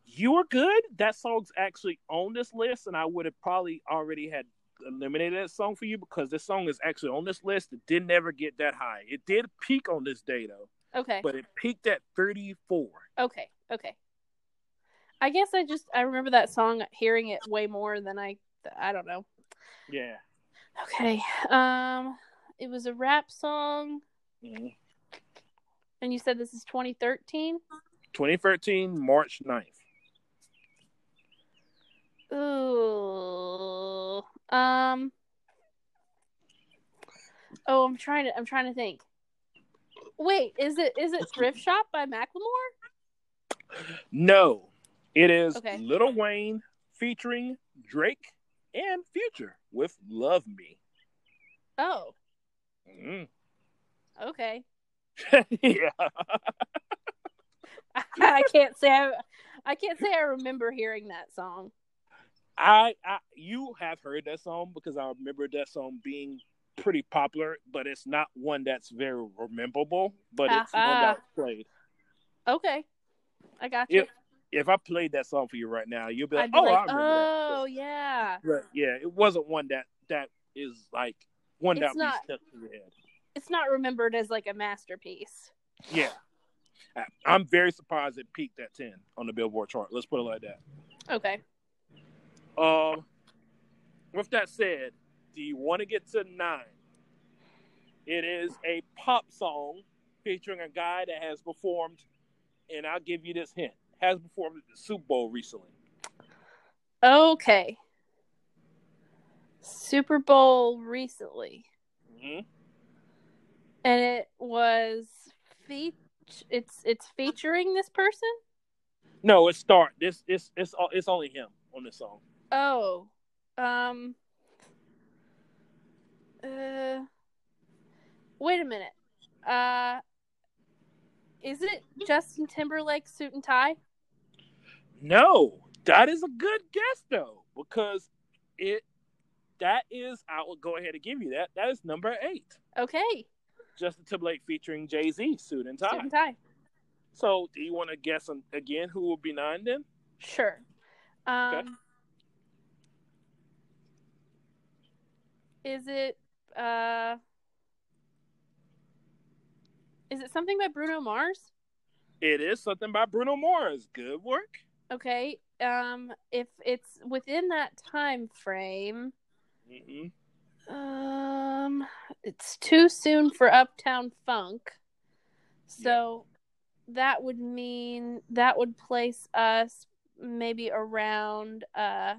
You were good. That song's actually on this list, and I would have probably already had eliminated that song for you because this song is actually on this list. It didn't never get that high. It did peak on this day though, Okay. but it peaked at 34. Okay. Okay. I guess I just I remember that song hearing it way more than I I don't know. Yeah. Okay. Um it was a rap song Mhm. and you said this is 2013? 2013, March 9th. Ooh. Um. Oh, I'm trying to. I'm trying to think. Wait, is it is it Thrift Shop by Macklemore? No, it is Okay. Lil Wayne featuring Drake and Future with "Love Me." Oh, Mm. okay. yeah, I can't say I, I can't say I remember hearing that song. I, I you have heard that song because I remember that song being pretty popular, but it's not one that's very rememberable. But it's one Uh-huh. that played. Okay, I got you. If if I played that song for you right now, you'll be like, be "Oh, like, I remember that." oh yeah. But yeah, it wasn't one that that is like one It's that not. stuck to the head. It's not remembered as like a masterpiece. Yeah, I'm very surprised it peaked at ten on the Billboard chart. Let's put it like that. Okay. Um, with that said, do you want to get to nine? It is a pop song featuring a guy that has performed, and I'll give you this hint: has performed at the Super Bowl recently. Okay. Super Bowl recently. hmm and it was fe- it's it's featuring this person No, it's start. This it's it's it's only him on this song. oh um uh wait a minute uh is it justin timberlake suit and tie No, that is a good guess though, because it that is I will go ahead and give you that. That is number eight. okay Justin Timberlake featuring Jay Z, suit and tie. suit and tie So, do you want to guess again who will be nine then? sure um Okay. is it uh is it something by bruno mars It is something by Bruno Mars. Good work. Okay. Um, if it's within that time frame, um, it's too soon for Uptown Funk. So that would mean that would place us maybe around uh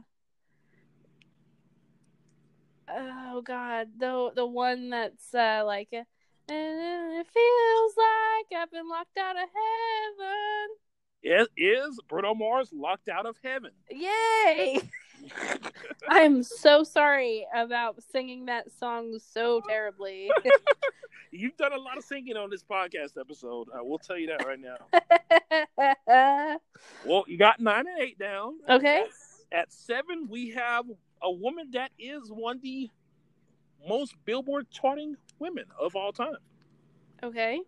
oh god the the one that's uh like uh, and it feels like I've been locked out of heaven. It is Bruno Mars locked out of heaven. Yay! I'm so sorry about singing that song so terribly. You've done a lot of singing on this podcast episode. I will tell you that right now. Well, you got nine and eight down. okay. At seven, we have a woman that is one of the most Billboard charting women of all time. Okay.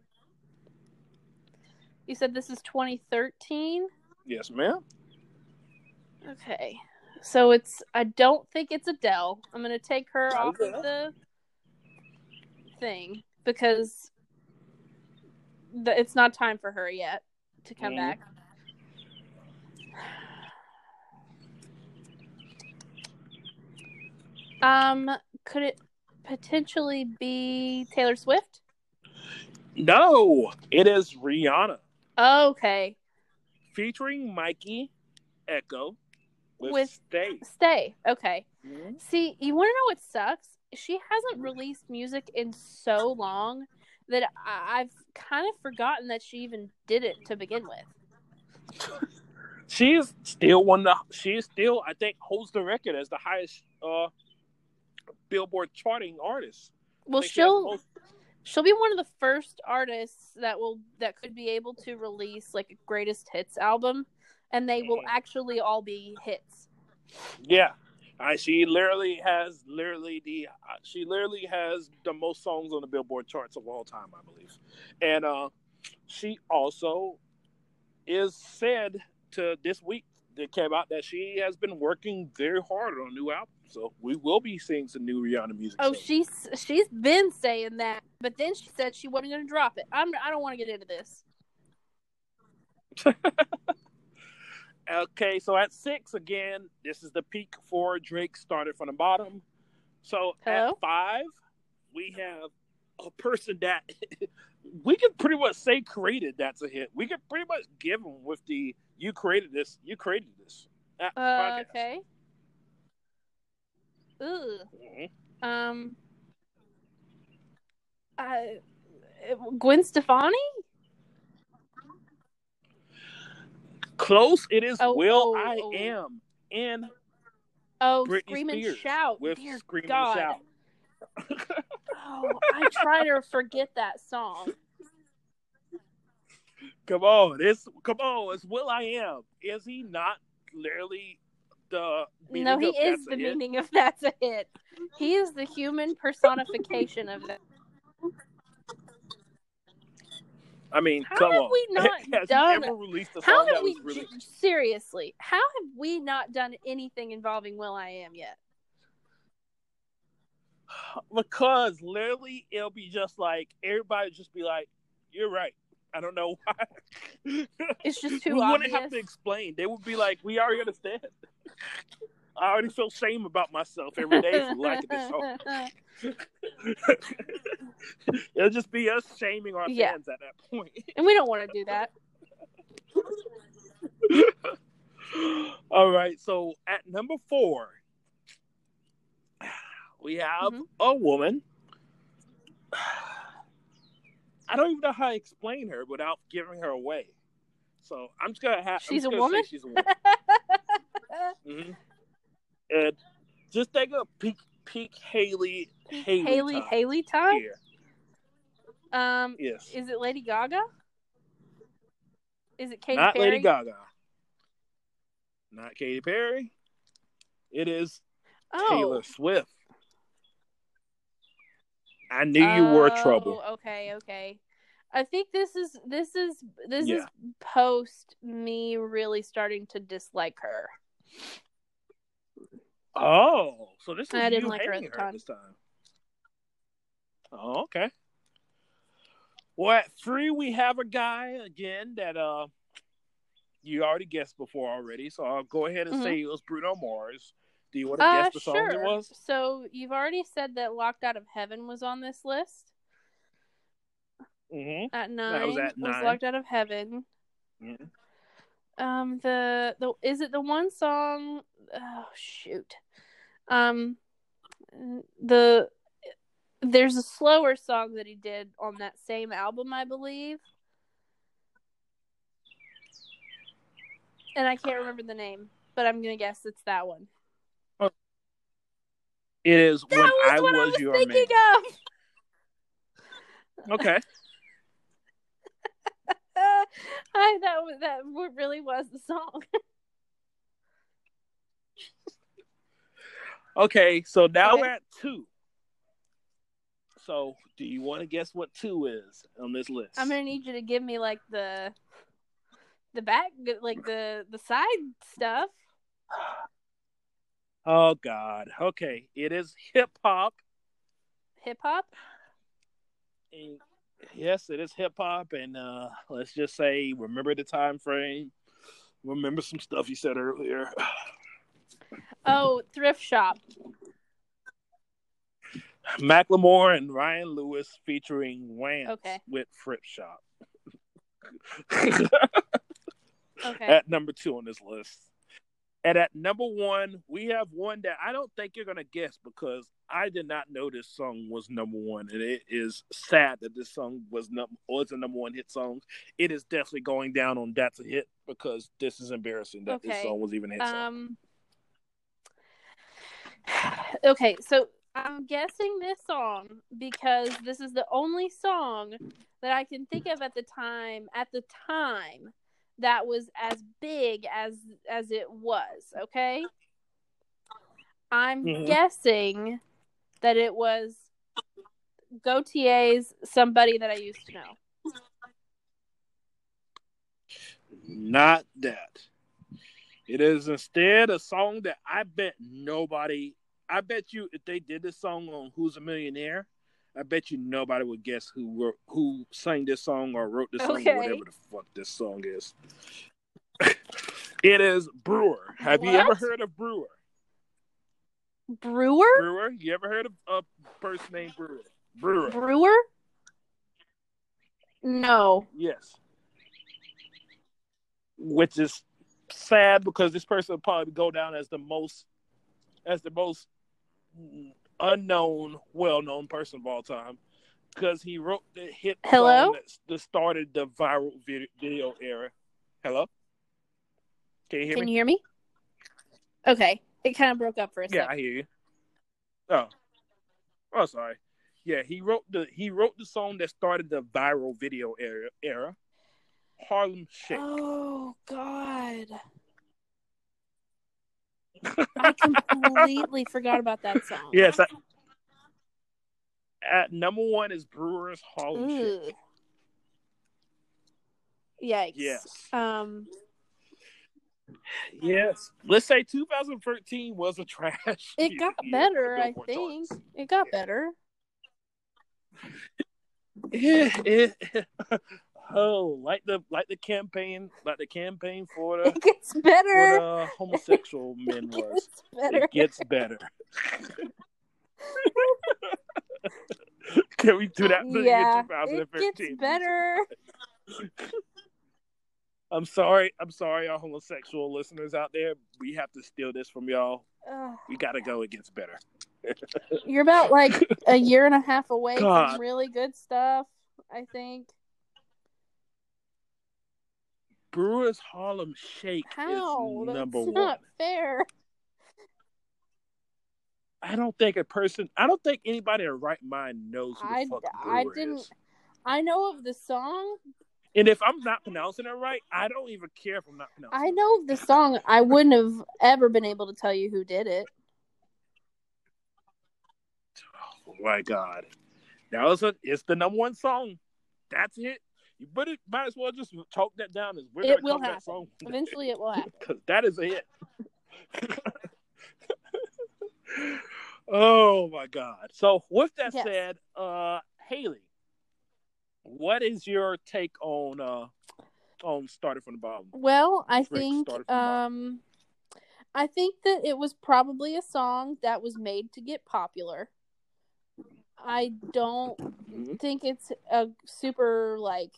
You said this is 2013? Yes, ma'am. Okay. So it's I don't think it's Adele. I'm going to take her Not off of the because the, it's not time for her yet to come Mhm. back. Um, could it potentially be Taylor Swift? No, it is Rihanna Okay, featuring Mikky Ekko with, With- Stay. stay. Okay. Mhm. See, you want to know what sucks? She hasn't released music in so long that I- I've kind of forgotten that she even did it to begin with. She is still one of the, she is still, I think, holds the record as the highest uh, Billboard charting artist. Well, she she'll most- she'll be one of the first artists that will that could be able to release like a greatest hits album, and they will Mhm. actually all be hits. Yeah, uh, she literally has literally the uh, she literally has the most songs on the Billboard charts of all time, I believe, and uh, she also is said to this week that came out that she has been working very hard on a new album, so we will be seeing some new Rihanna music. Oh, soon. she's she's been saying that, but then she said she wasn't going to drop it. I'm I don't want to get into this. Okay, so at six again, this is the peak for Drake. Started from the bottom. So Hello? at five, we have a person that we can pretty much say created that's a hit. We can pretty much give him with the you created this, you created this. uh, okay. Ugh. Mhm. Um. Uh, Gwen Stefani. Close. It is Oh, Will oh, I oh. Am in Oh, Britney scream and Spears shout! with Dear Scream and Shout. Oh, I try to forget that song. Come on, it's come on, it's will.i.am. Is he not literally the meaning No, he of is That's the meaning of that's a hit. He is the human personification of that. I mean, How come have on. we not Has done- he ever released a How have we really seriously? How have we not done anything involving will.i.am yet? because literally it'll be just like everybody just be like, "You're right." I don't know why. It's just too. we too wouldn't have to explain. They would be like, "We already understand." I already feel shame about myself every day for liking this song. It'll just be us shaming our Yeah. fans at that point. and we don't want to do that. All right, so at number four, we have Mhm. a woman. I don't even know how to explain her without giving her away. So I'm just gonna have. She's a woman? She's a woman. hmm And just take a peek, peek Haley, Haley, Haley time Haley time. here. Um, Yes, is it Lady Gaga? Is it Katy not Perry? Lady Gaga, not Katy Perry. It is Oh. Taylor Swift. I knew you were Oh, trouble. Okay, okay. I think this is this is this is post me really starting to dislike her. Oh, so this is I didn't you like her at the time. this time. Oh, okay. Well, at three we have a guy again that uh you already guessed before already, so I'll go ahead and Mhm. say it was Bruno Mars. Do you want to Uh, guess the song sure. it was? So you've already said that "Locked Out of Heaven" was on this list Mm-hmm. at nine. was at nine. "Locked Out of Heaven." Mhm. Um, the the is it the one song? Oh shoot. Um, the there's a slower song that he did on that same album, I believe. And I can't remember the name, but I'm gonna guess it's that one. It is That when was I what was, I was your thinking man. of. Okay. I that was that really was the song. Okay, so now Okay. we're at two. So, do you want to guess what two is on this list? I'm gonna need you to give me like the the back, like the the side stuff. Oh God. Okay, it is hip hop. Hip hop. Yes, it is hip hop, and uh, let's just say, remember the time frame. Remember some stuff you said earlier. Oh, thrift shop. Macklemore and Ryan Lewis featuring Wanz Okay. with Thrift Shop. Okay. at number two on this list. And at number one, we have one that I don't think you're gonna guess because I did not know this song was number one, and it is sad that this song was num- was a number one hit song. It is definitely going down on that's a hit because this is embarrassing that this song was even a hit song. Um. Okay, so I'm guessing this song because this is the only song that I can think of at the time. At the time, that was as big as as it was. Okay. I'm Mhm. guessing that it was Gotye's "Somebody That I Used to Know." Not that. It is instead a song that I bet nobody. I bet you if they did this song on Who's a Millionaire, I bet you nobody would guess who wrote, who sang this song or wrote this song Okay. or whatever the fuck this song is. it is Brewer. Have you ever heard of Brewer? Brewer. Brewer? You ever heard of a person named Brewer? Brewer. Brewer. No. Yes. Which is sad because this person will probably go down as the most as the most unknown, well-known person of all time because he wrote the hit Hello? song that, started the viral video, era. Hello, can you hear Can me? you hear me? Okay. It kind of broke up for a Yeah, second. I hear you. Oh, oh, sorry. Yeah, he wrote the he wrote the song that started the viral video era. Era, Harlem Shake. Oh God. I completely forgot about that song. Yes. I, at number one is Brewers Hall Shake. Ugh. Yikes. Yes. Um Yes. Let's say 2013 was a trash. it year got better, I think. charts. It got better. Yeah, it, oh, like the like the campaign, like the campaign for the It gets for better. the homosexual men It was. gets better. It gets better. Can we do that for yeah, the year it 2015? gets better. I'm sorry. I'm sorry, our homosexual listeners out there. We have to steal this from y'all. We gotta go. It gets better. You're about like a year and a half away God. from really good stuff, I think. Brewers Harlem Shake How? is That's number one. not fair. I don't think a person. I don't think anybody in right mind knows who the I, fuck I Brewer didn't. is. I know of the song. And if I'm not pronouncing it right, I don't even care if I'm not pronouncing. I know of the song. I wouldn't have ever been able to tell you who did it. Oh my god, that was a. It's the number one song. That's it. You it might as well just chalk that down as we're It will that happen. song. Eventually, it will happen. because that is a hit. oh my god! So with that Yes. said, uh, Haley, what is your take on uh on starting from the bottom? Well, I Drake think started from the bottom. um I think that it was probably a song that was made to get popular. I don't Mhm. think it's a super like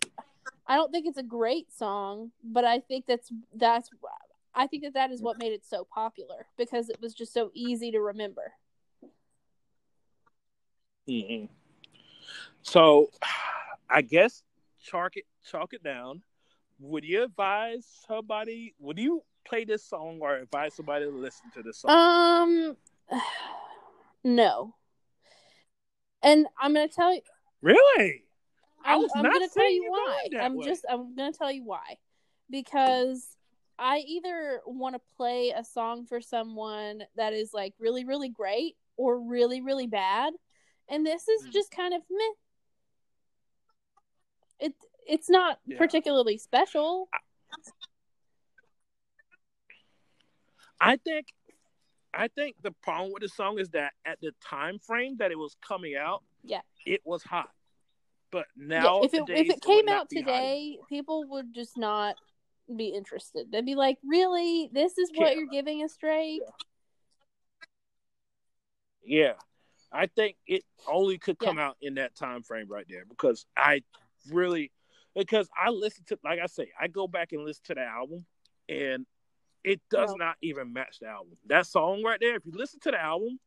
I don't think it's a great song, but I think that's that's I think that that is what made it so popular because it was just so easy to remember. Mhm. So, I guess chalk it chalk it down. Would you advise somebody? Would you play this song or advise somebody to listen to this song? Um no. And I'm to tell you really? I I'm, was I'm not gonna tell you why. I'm way. just I'm gonna tell you why. Because I either want to play a song for someone that is like really, really great or really, really bad. And this is Mm. just kind of meh. It it's not Yeah. particularly special. I think I think the problem with the song is that at the time frame that it was coming out, Yeah. it was hot. But Yeah, now, if it if it came out today, people would just not be interested. They'd be like, "Really? This is what Yeah. you're giving us, Drake?" yeah, I think it only could come out in that time frame right there because I really because I listen to like I say, I go back and listen to the album and it does No. not even match the album. That song right there, if you listen to the album,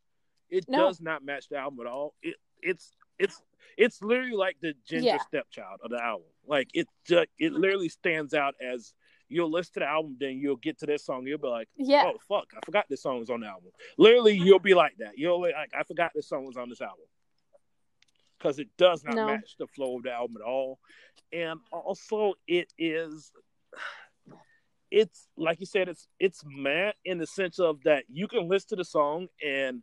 it No. does not match the album at all. It it's it's it's literally like the ginger Yeah. stepchild of the album. Like it just it literally stands out as you'll listen to the album, then you'll get to this song, you'll be like, Yeah. oh fuck, I forgot this song was on the album. Literally, you'll be like that. You'll be like, I forgot this song was on this album because it does not No. match the flow of the album at all, and also it is. It's like you said, it's it's mad in the sense of that you can listen to the song and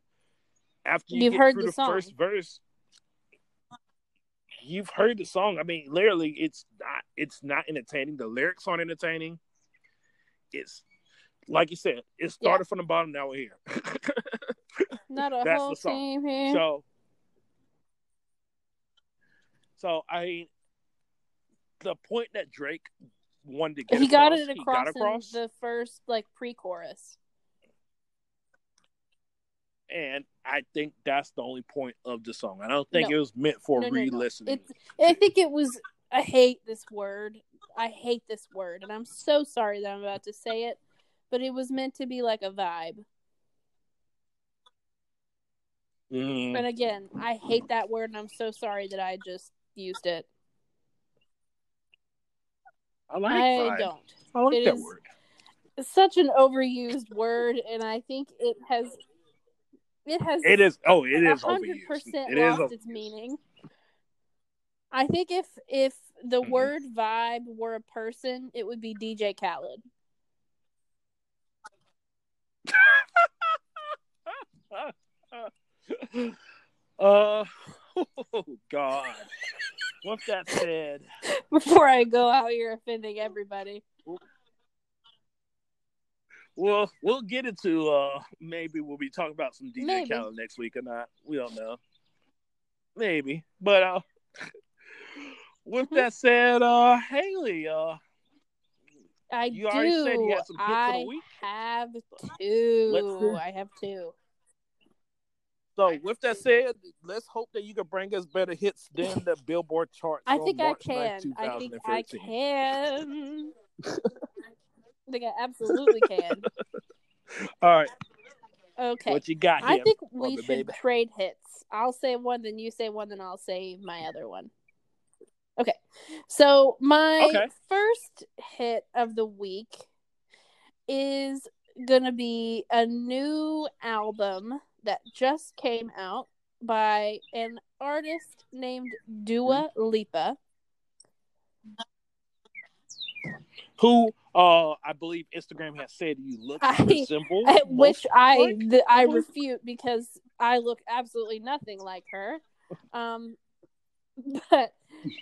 after you You've get heard through the the, song. first verse, you've heard the song. I mean, literally, it's not it's not entertaining. The lyrics aren't entertaining. It's like you said, it started from the bottom. Now we're here. Not a That's whole the song. team here. so, so I the point that Drake wanted to get he got it across, got across, the first like pre-chorus. and I think that's the only point of the song. I don't think No. it was meant for No, no, no. re-listening. It's. I think it was. I hate this word. I hate this word, and I'm so sorry that I'm about to say it, but it was meant to be like a vibe. Mm, And again, I hate that word, and I'm so sorry that I just used it. I like I vibe. don't. I like It that is- word. It's such an overused word, and I think it has it has It is. Oh, it is hundred percent It is. lost its meaning. I think if if the Mhm. word vibe were a person, it would be DJ Khaled. Uh, oh God. With that said, Before I go out here offending everybody, we'll we'll get into uh maybe we'll be talking about some DJ Maybe. Khaled next week or not. We don't know. Maybe, but uh, with that said, uh, Haley, uh, I You do. already said you had some hits of the I week. have two. I have two. So with that said, let's hope that you can bring us better hits than the Billboard charts. I think I can. 9th, I think I can. I think I absolutely can. All right, Okay. what you got I think we should baby. trade hits. I'll say one, then you say one, then I'll say my other one. Okay. So my Okay. first hit of the week is gonna be a new album that just came out by an artist named Dua Lipa. Who, uh, I believe Instagram has said you look I- I- which I th- I refute because I look absolutely nothing like her. Um, but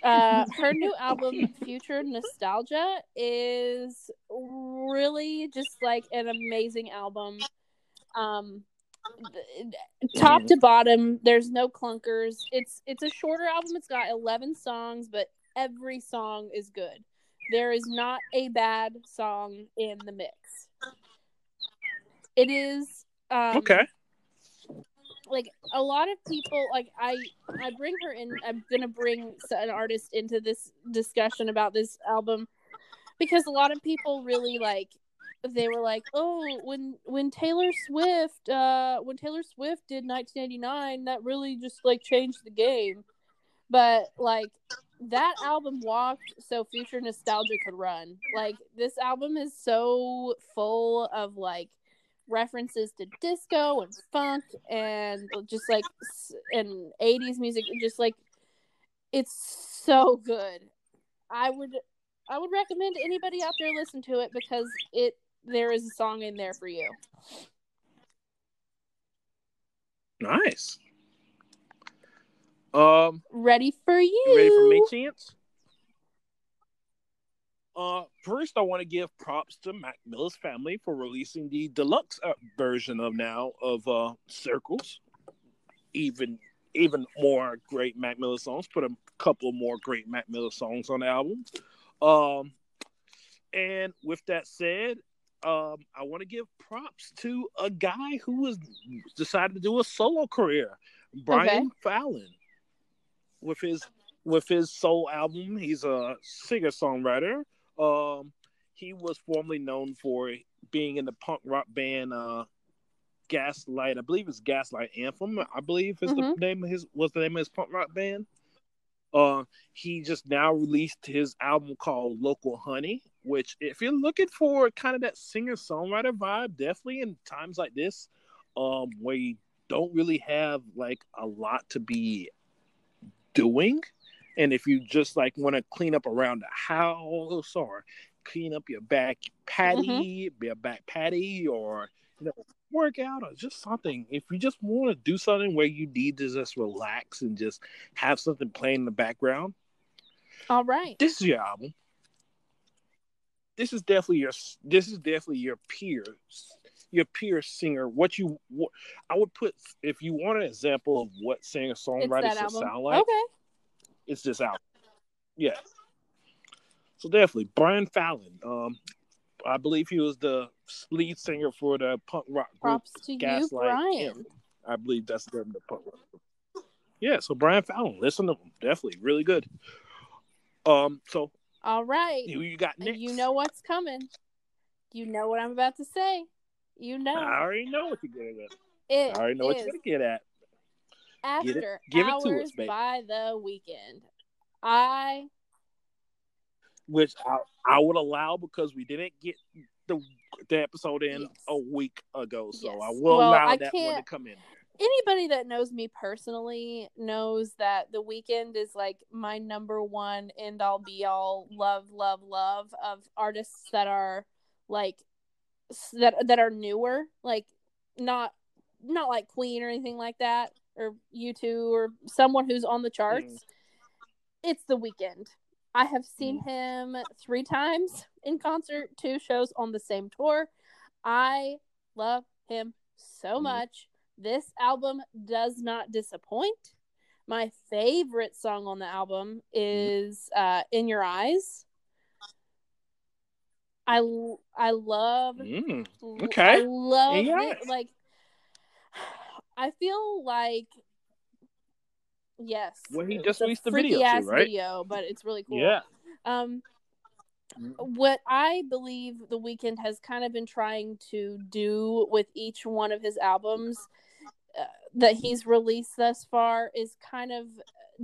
uh, her new album, Future Nostalgia, is really just like an amazing album. Um, top to bottom, there's no clunkers. It's it's a shorter album. It's got 11 songs, but every song is good. There is not a bad song in the mix. It is um, Okay. like a lot of people like i i bring her in i'm gonna bring an artist into this discussion about this album because a lot of people really like they were like oh when when taylor swift uh when taylor swift did 1989 that really just like changed the game. But like that album walked so future nostalgia could run. Like this album is so full of like references to disco and funk and just like and 80s music just like it's so good. I would i would recommend anybody out there listen to it because it there is a song in there for you Nice. Um, ready for you, you ready for me, Chance? Uh, first, I want to give props to Mac Miller's family for releasing the deluxe uh, version of now of uh, Circles. Even even more great Mac Miller songs. Put a couple more great Mac Miller songs on the album. Um, and with that said, um, I want to give props to a guy who has decided to do a solo career, Brian Okay. Fallon, with his with his soul album. He's a singer songwriter. Um, he was formerly known for being in the punk rock band uh, Gaslight. I believe it's Gaslight Anthem. I believe is Mhm. the name of his was the name of his punk rock band. Uh, he just now released his album called Local Honey, which if you're looking for kind of that singer songwriter vibe, definitely in times like this, um, where you don't really have like a lot to be doing, and if you just like want to clean up around the house or clean up your back patty, be a back patty, or you know work out or just something. If you just want to do something where you need to just relax and just have something playing in the background, all right this is your album. This is definitely your. This is definitely your peer, your peer singer. What you, what, I would put if you want an example of what singer songwriters should album sound like. okay It's this album. Yeah. So definitely Brian Fallon. Um, I believe he was the lead singer for the punk rock group props to you Gaslight brian Anthem. I believe that's the, the punk rock group. Yeah, so Brian Fallon, listen to him. Definitely really good. Um, so all right who you got next? you know what's coming you know what i'm about to say you know I already know what you're getting at. it I already know what you're gonna get at. Get it- After give it Hours to us, baby. by the Weeknd. I which I, I would allow because we didn't get the the episode in Yes. a week ago, so Yes. I will Well, allow I that one to come in. Anybody that knows me personally knows that the Weeknd is like my number one end all be all love love love of artists that are like that that are newer like not not like queen or anything like that or you two or someone who's on the charts. It's the Weeknd. I have seen him three times in concert two shows on the same tour. I love him so Mhm. much this album does not disappoint. My favorite song on the album is uh, "In Your Eyes." I I love Mm. I Okay. love In it. Like I feel like yes, Well, he just released the video too, right? Video, but it's really cool. Yeah. Um, Mm. what I believe the Weeknd has kind of been trying to do with each one of his albums that he's released thus far is kind of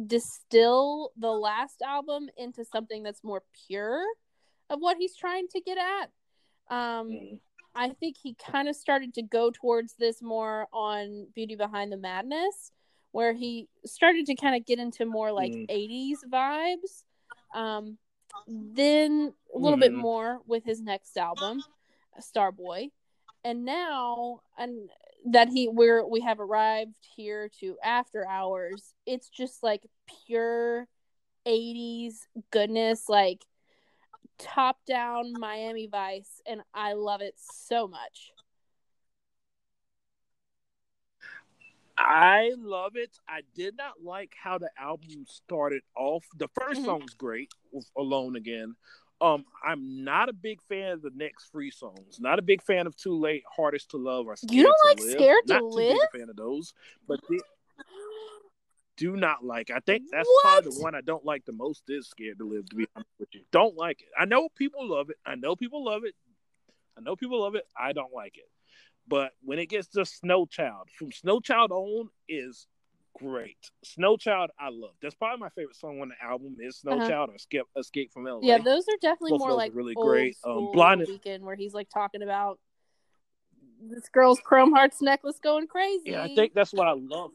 distill the last album into something that's more pure of what he's trying to get at. Um, Mm. I think he kind of started to go towards this more on Beauty Behind the Madness, where he started to kind of get into more like Mm. 80s vibes. Um, then a little bit Mhm. more with his next album, Starboy. And now and that he we're we have arrived here to after hours, it's just like pure 80s goodness, like top down Miami Vice, and I love it so much. I love it. I did not like how the album started off. The 1st Mhm. song's great, Alone Again. Um, I'm not a big fan of the next free songs. Not a big fan of Too Late, Hardest to Love, or Scared You don't to like Live. Scared to not big Live? a fan of those, but the, do not like. I think that's probably the one I don't like the most is Scared to Live. To be honest with you, don't like it. I know people love it. I know people love it. I know people love it. I don't like it. But when it gets to Snow Child, from Snow Child on is great. Snowchild, I love. That's probably my favorite song on the album is Snowchild Uh-huh. Or Escape, Escape from LA. Yeah, those are definitely Both more like really great. Um, Blinded- Weeknd where he's like talking about this girl's Chrome Hearts necklace going crazy. Yeah, I think that's what I love.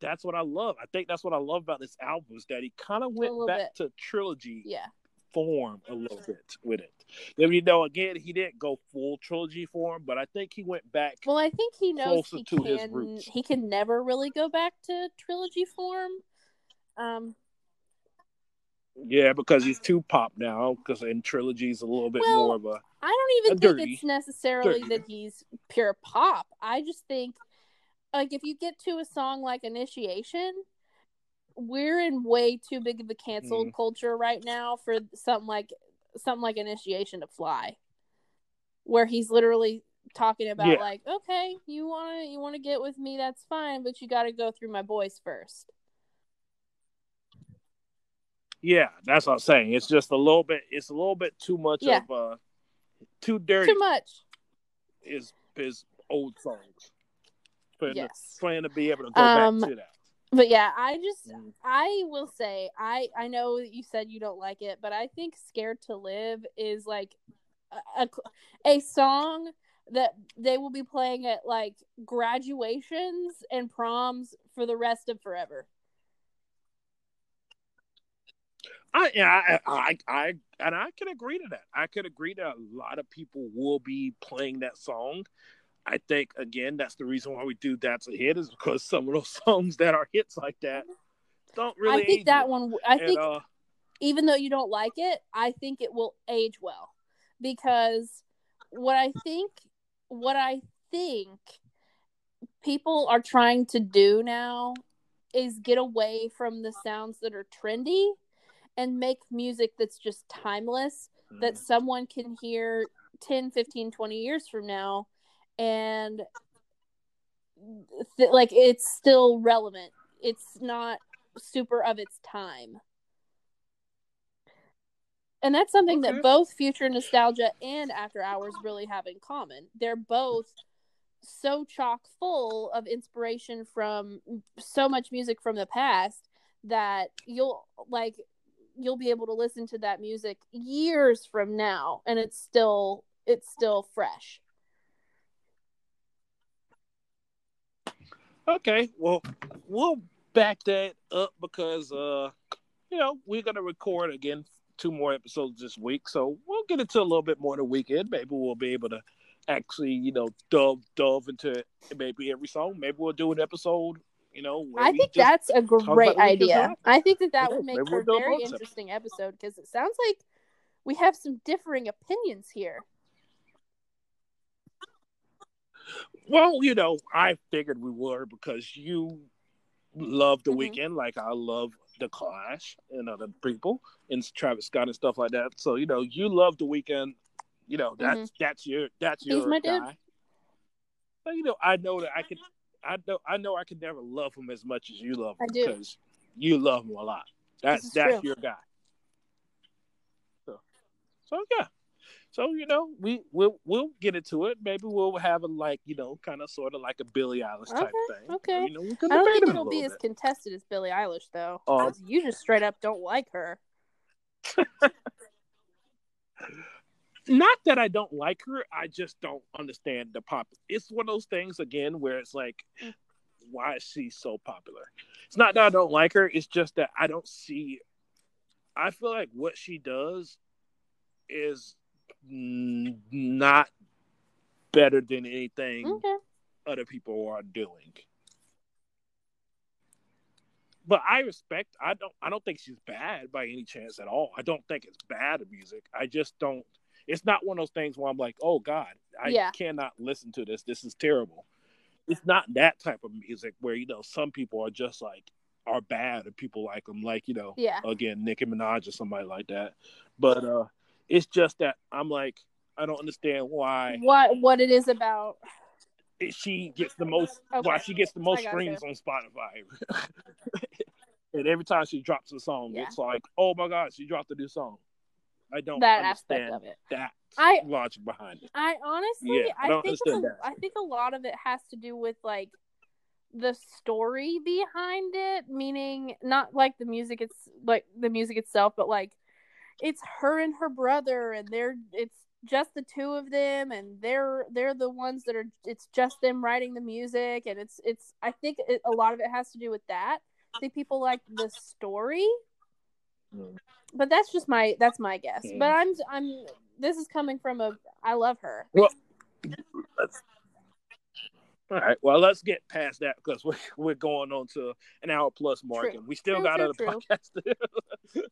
That's what I love. I think that's what I love about this album is that he kind of went back bit. to trilogy yeah, form a little bit with it. Then you know, again, he didn't go full trilogy form, but I think he went back. Well, I think he knows he to his can. roots. He can never really go back to trilogy form. Um, Yeah, because he's too pop now. Because in trilogy's a little bit Well, more of a I don't even think dirty. it's necessarily Dirty. that he's pure pop. I just think, like, if you get to a song like Initiation, we're in way too big of a canceled Mhm. culture right now for something like something like Initiation to fly, where he's literally talking about Yeah. like, okay, you want to you want to get with me, that's fine, but you got to go through my boys first. yeah. That's what I'm saying. It's just a little bit. It's a little bit too much Yeah. of uh too dirty. Too much. Is his old songs. Plan, Yes. plan to be able to go Um, back to that. But yeah, I just. I will say I I know that you said you don't like it, but I think "Scared to Live" is like a, a, a song that they will be playing at like graduations and proms for the rest of forever. I, yeah, I, I, I, and I can agree to that. I could agree that a lot of people will be playing that song. I think again, that's the reason why we do "That's a Hit" is because some of those songs that are hits like that don't really. I think that one. I And, think uh, even though you don't like it, I think it will age well because what I think, what I think people are trying to do now is get away from the sounds that are trendy and make music that's just timeless that someone can hear 10 15 20 years from now and th- like it's still relevant it's not super of its time and that's something Okay. that both future nostalgia and after hours really have in common they're both so chock full of inspiration from so much music from the past that you'll like you'll be able to listen to that music years from now and it's still it's still fresh. Okay, well, we'll back that up because uh, you know, we're gonna record again two more episodes this week, so we'll get into a little bit more the Weeknd. Maybe we'll be able to actually, you know, delve delve into maybe every song. Maybe we'll do an episode. You know, I think that's a great idea. I think that that would make for a very interesting episode because it sounds like we have some differing opinions here. Well, you know, I figured we were because you love the mm-hmm. Weeknd like I love the Clash and other people and Travis Scott and stuff like that. So you know, you love the Weeknd. You know that's mm-hmm. that's your that's your guy. Dude. But you know, I know that I can. I know I know I can never love him as much as you love him because you love him a lot. That's that's true. your guy. So, so yeah. So you know, we we'll we'll get into it. Maybe we'll have a like you know, kind of sort of like a Billie Eilish type okay, thing. Okay. you know, I don't think it'll be bit. as contested as Billie Eilish though. Um, you just straight up don't like her. Not that I don't like her, I just don't understand the pop. It's one of those things again where it's like, mm. why is she so popular? It's not that I don't like her. It's just that I don't see. I feel like what she does is not better than anything okay. other people are doing. But I respect. I don't. I don't think she's bad by any chance at all. I don't think it's bad music. I just don't. It's not one of those things where I'm like, oh God, I yeah. cannot listen to this. This is terrible. It's not that type of music where you know some people are just like are bad and people like them, like you know, yeah. again, Nicki Minaj or somebody like that. But uh it's just that I'm like, I don't understand why. What what it is about? She gets the most. Okay. Why she gets the most streams on Spotify. and every time she drops a song, yeah. it's like, oh my god, she dropped a new song. I don't that aspect of it. That I logic behind it. I honestly, yeah, I, I think a, I think a lot of it has to do with like the story behind it, meaning not like the music. It's like the music itself, but like it's her and her brother and they're it's just the two of them and they're they're the ones that are it's just them writing the music and it's it's i think it, a lot of it has to do with that i think people like the story mm. but that's just my that's my guess mm. but i'm i'm this is coming from a i love her well let's all right. Well, let's get past that because we're, we're going on to an hour plus mark, true. and we still true, got true, other podcasts.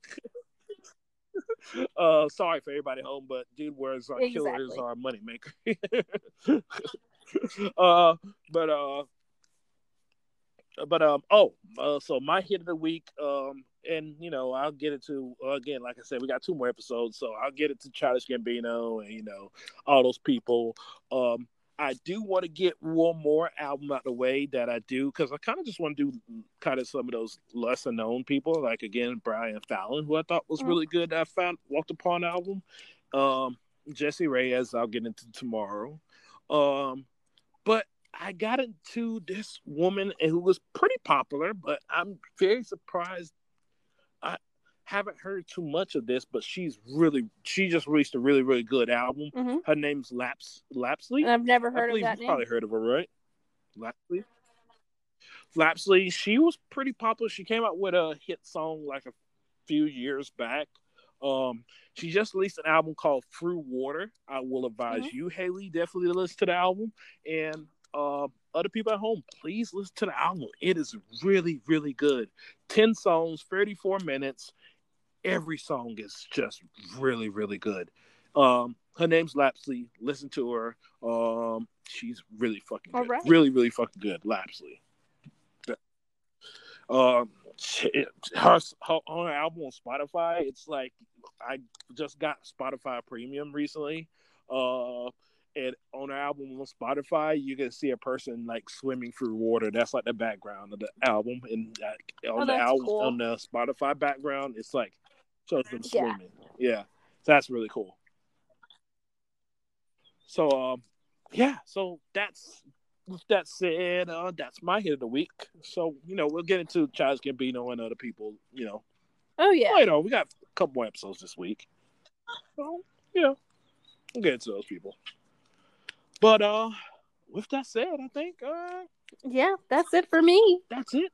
uh, sorry for everybody home, but dude, where's our exactly. killer is our moneymaker. uh, but uh, but um, oh, uh, so my hit of the week, um, and you know, I'll get it to uh, again, like I said, we got two more episodes, so I'll get it to Childish Gambino and you know all those people. Um, I do want to get one more album out of the way that I do because I kind of just want to do kind of some of those lesser known people, like again Brian Fallon, who I thought was mm-hmm. really good. I found Walked Upon album. Um, Jessie Reyez, I'll get into tomorrow. Um, but I got into this woman who was pretty popular, but I'm very surprised haven't heard too much of this, but she's really she just released a really really good album. Mm-hmm. Her name's Laps Lapsley. I've never heard of that you've name. Probably heard of her, right? Lapsley. Lapsley. She was pretty popular. She came out with a hit song like a few years back. Um, she just released an album called Through Water. I will advise mm-hmm. you, Haley, definitely to listen to the album. And uh, other people at home, please listen to the album. It is really, really good. 10 songs, 34 minutes every song is just really, really good. Um, her name's Lapsley. Listen to her. Um, she's really fucking good. Right. Really, really fucking good. Lapsley. Um, her, her her album on Spotify. It's like I just got Spotify Premium recently. Uh, and on her album on Spotify, you can see a person like swimming through water. That's like the background of the album, and uh, on oh, the album cool. on the Spotify background, it's like shows them swimming. Yeah. yeah. So that's really cool. So um yeah, so that's with that said, uh, that's my hit of the week. So you know, we'll get into Childish Gambino and other people. You know, Oh yeah. you know We got a couple more episodes this week. So you know, we'll get into those people. But uh, with that said, I think uh, Yeah, that's it for me. that's it.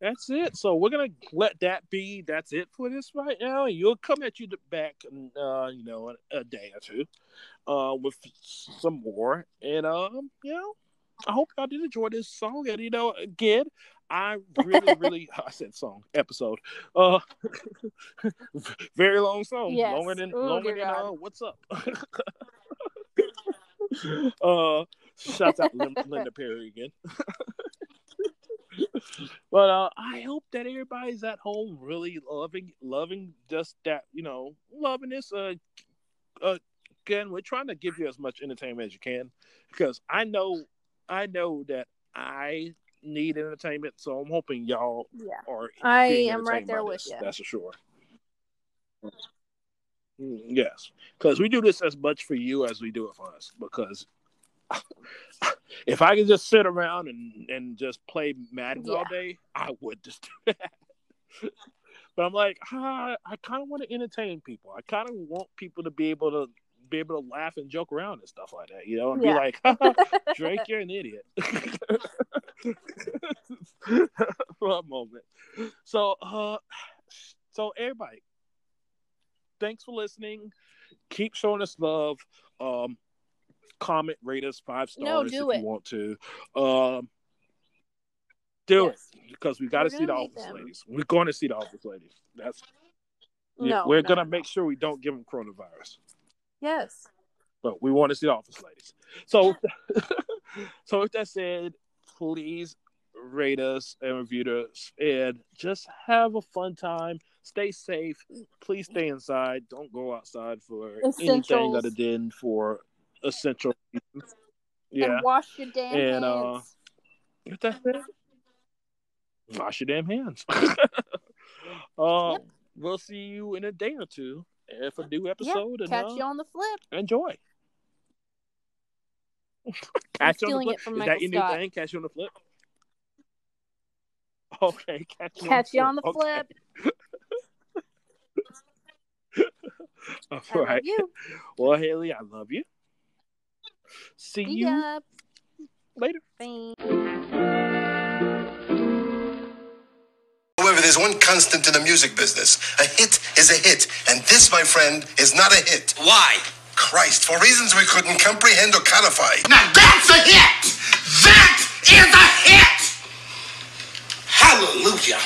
That's it. So we're gonna let that be. That's it for this right now. And you'll come at you back, uh, you know, a day or two, uh, with some more. And um, you know, I hope y'all did enjoy this song. And you know, again, I really, really, I said song episode. Uh, very long song, Yes. longer than Oh, longer than uh, what's up. uh, shouts out Linda Perry again. but uh, I hope that everybody's at home really loving, loving just that, you know, loving this. Uh, uh, again, we're trying to give you as much entertainment as you can because I know, I know that I need entertainment, so I'm hoping y'all Yeah. are. I am right there with this, you. That's for sure. Mm, Yes, because we do this as much for you as we do it for us. Because if I could just sit around and, and just play Madden all day, I would just do that. but I'm like, ah, I kind of want to entertain people. I kind of want people to be able to be able to laugh and joke around and stuff like that, you know, and Yeah. be like, "Haha, Drake, you're an idiot. For a moment. So, uh, so everybody, thanks for listening. Keep showing us love. Um, comment, rate us five stars No, if do you want to. Um, do Yes. it because we got to see the office them. ladies. We're going to see the office ladies. That's yeah, No, we're no, gonna no. make sure we don't give them coronavirus, Yes. but we want to see the office ladies. So, so with that said, please rate us and review us, and just have a fun time. Stay safe. Please stay inside. Don't go outside for anything Essentials. other than for essential. reasons. Yeah. And wash your damn And, uh, hands. That wash your damn hands. uh, Yep. We'll see you in a day or two if a new yeah. episode. Catch and, uh, you on the flip. enjoy. Catch you on the flip. Is Michael that your Scott. new thing? Catch you on the flip. Okay, catch you Catch you on on the the flip. flip. Okay. All I love right. you. Well, Haley, I love you. See See you ya. later. Bye. However, there's one constant in the music business. A hit is a hit, and this, my friend, is not a hit. Why? Christ, for reasons we couldn't comprehend or codify. Now that's a hit! That is a hit! Hallelujah!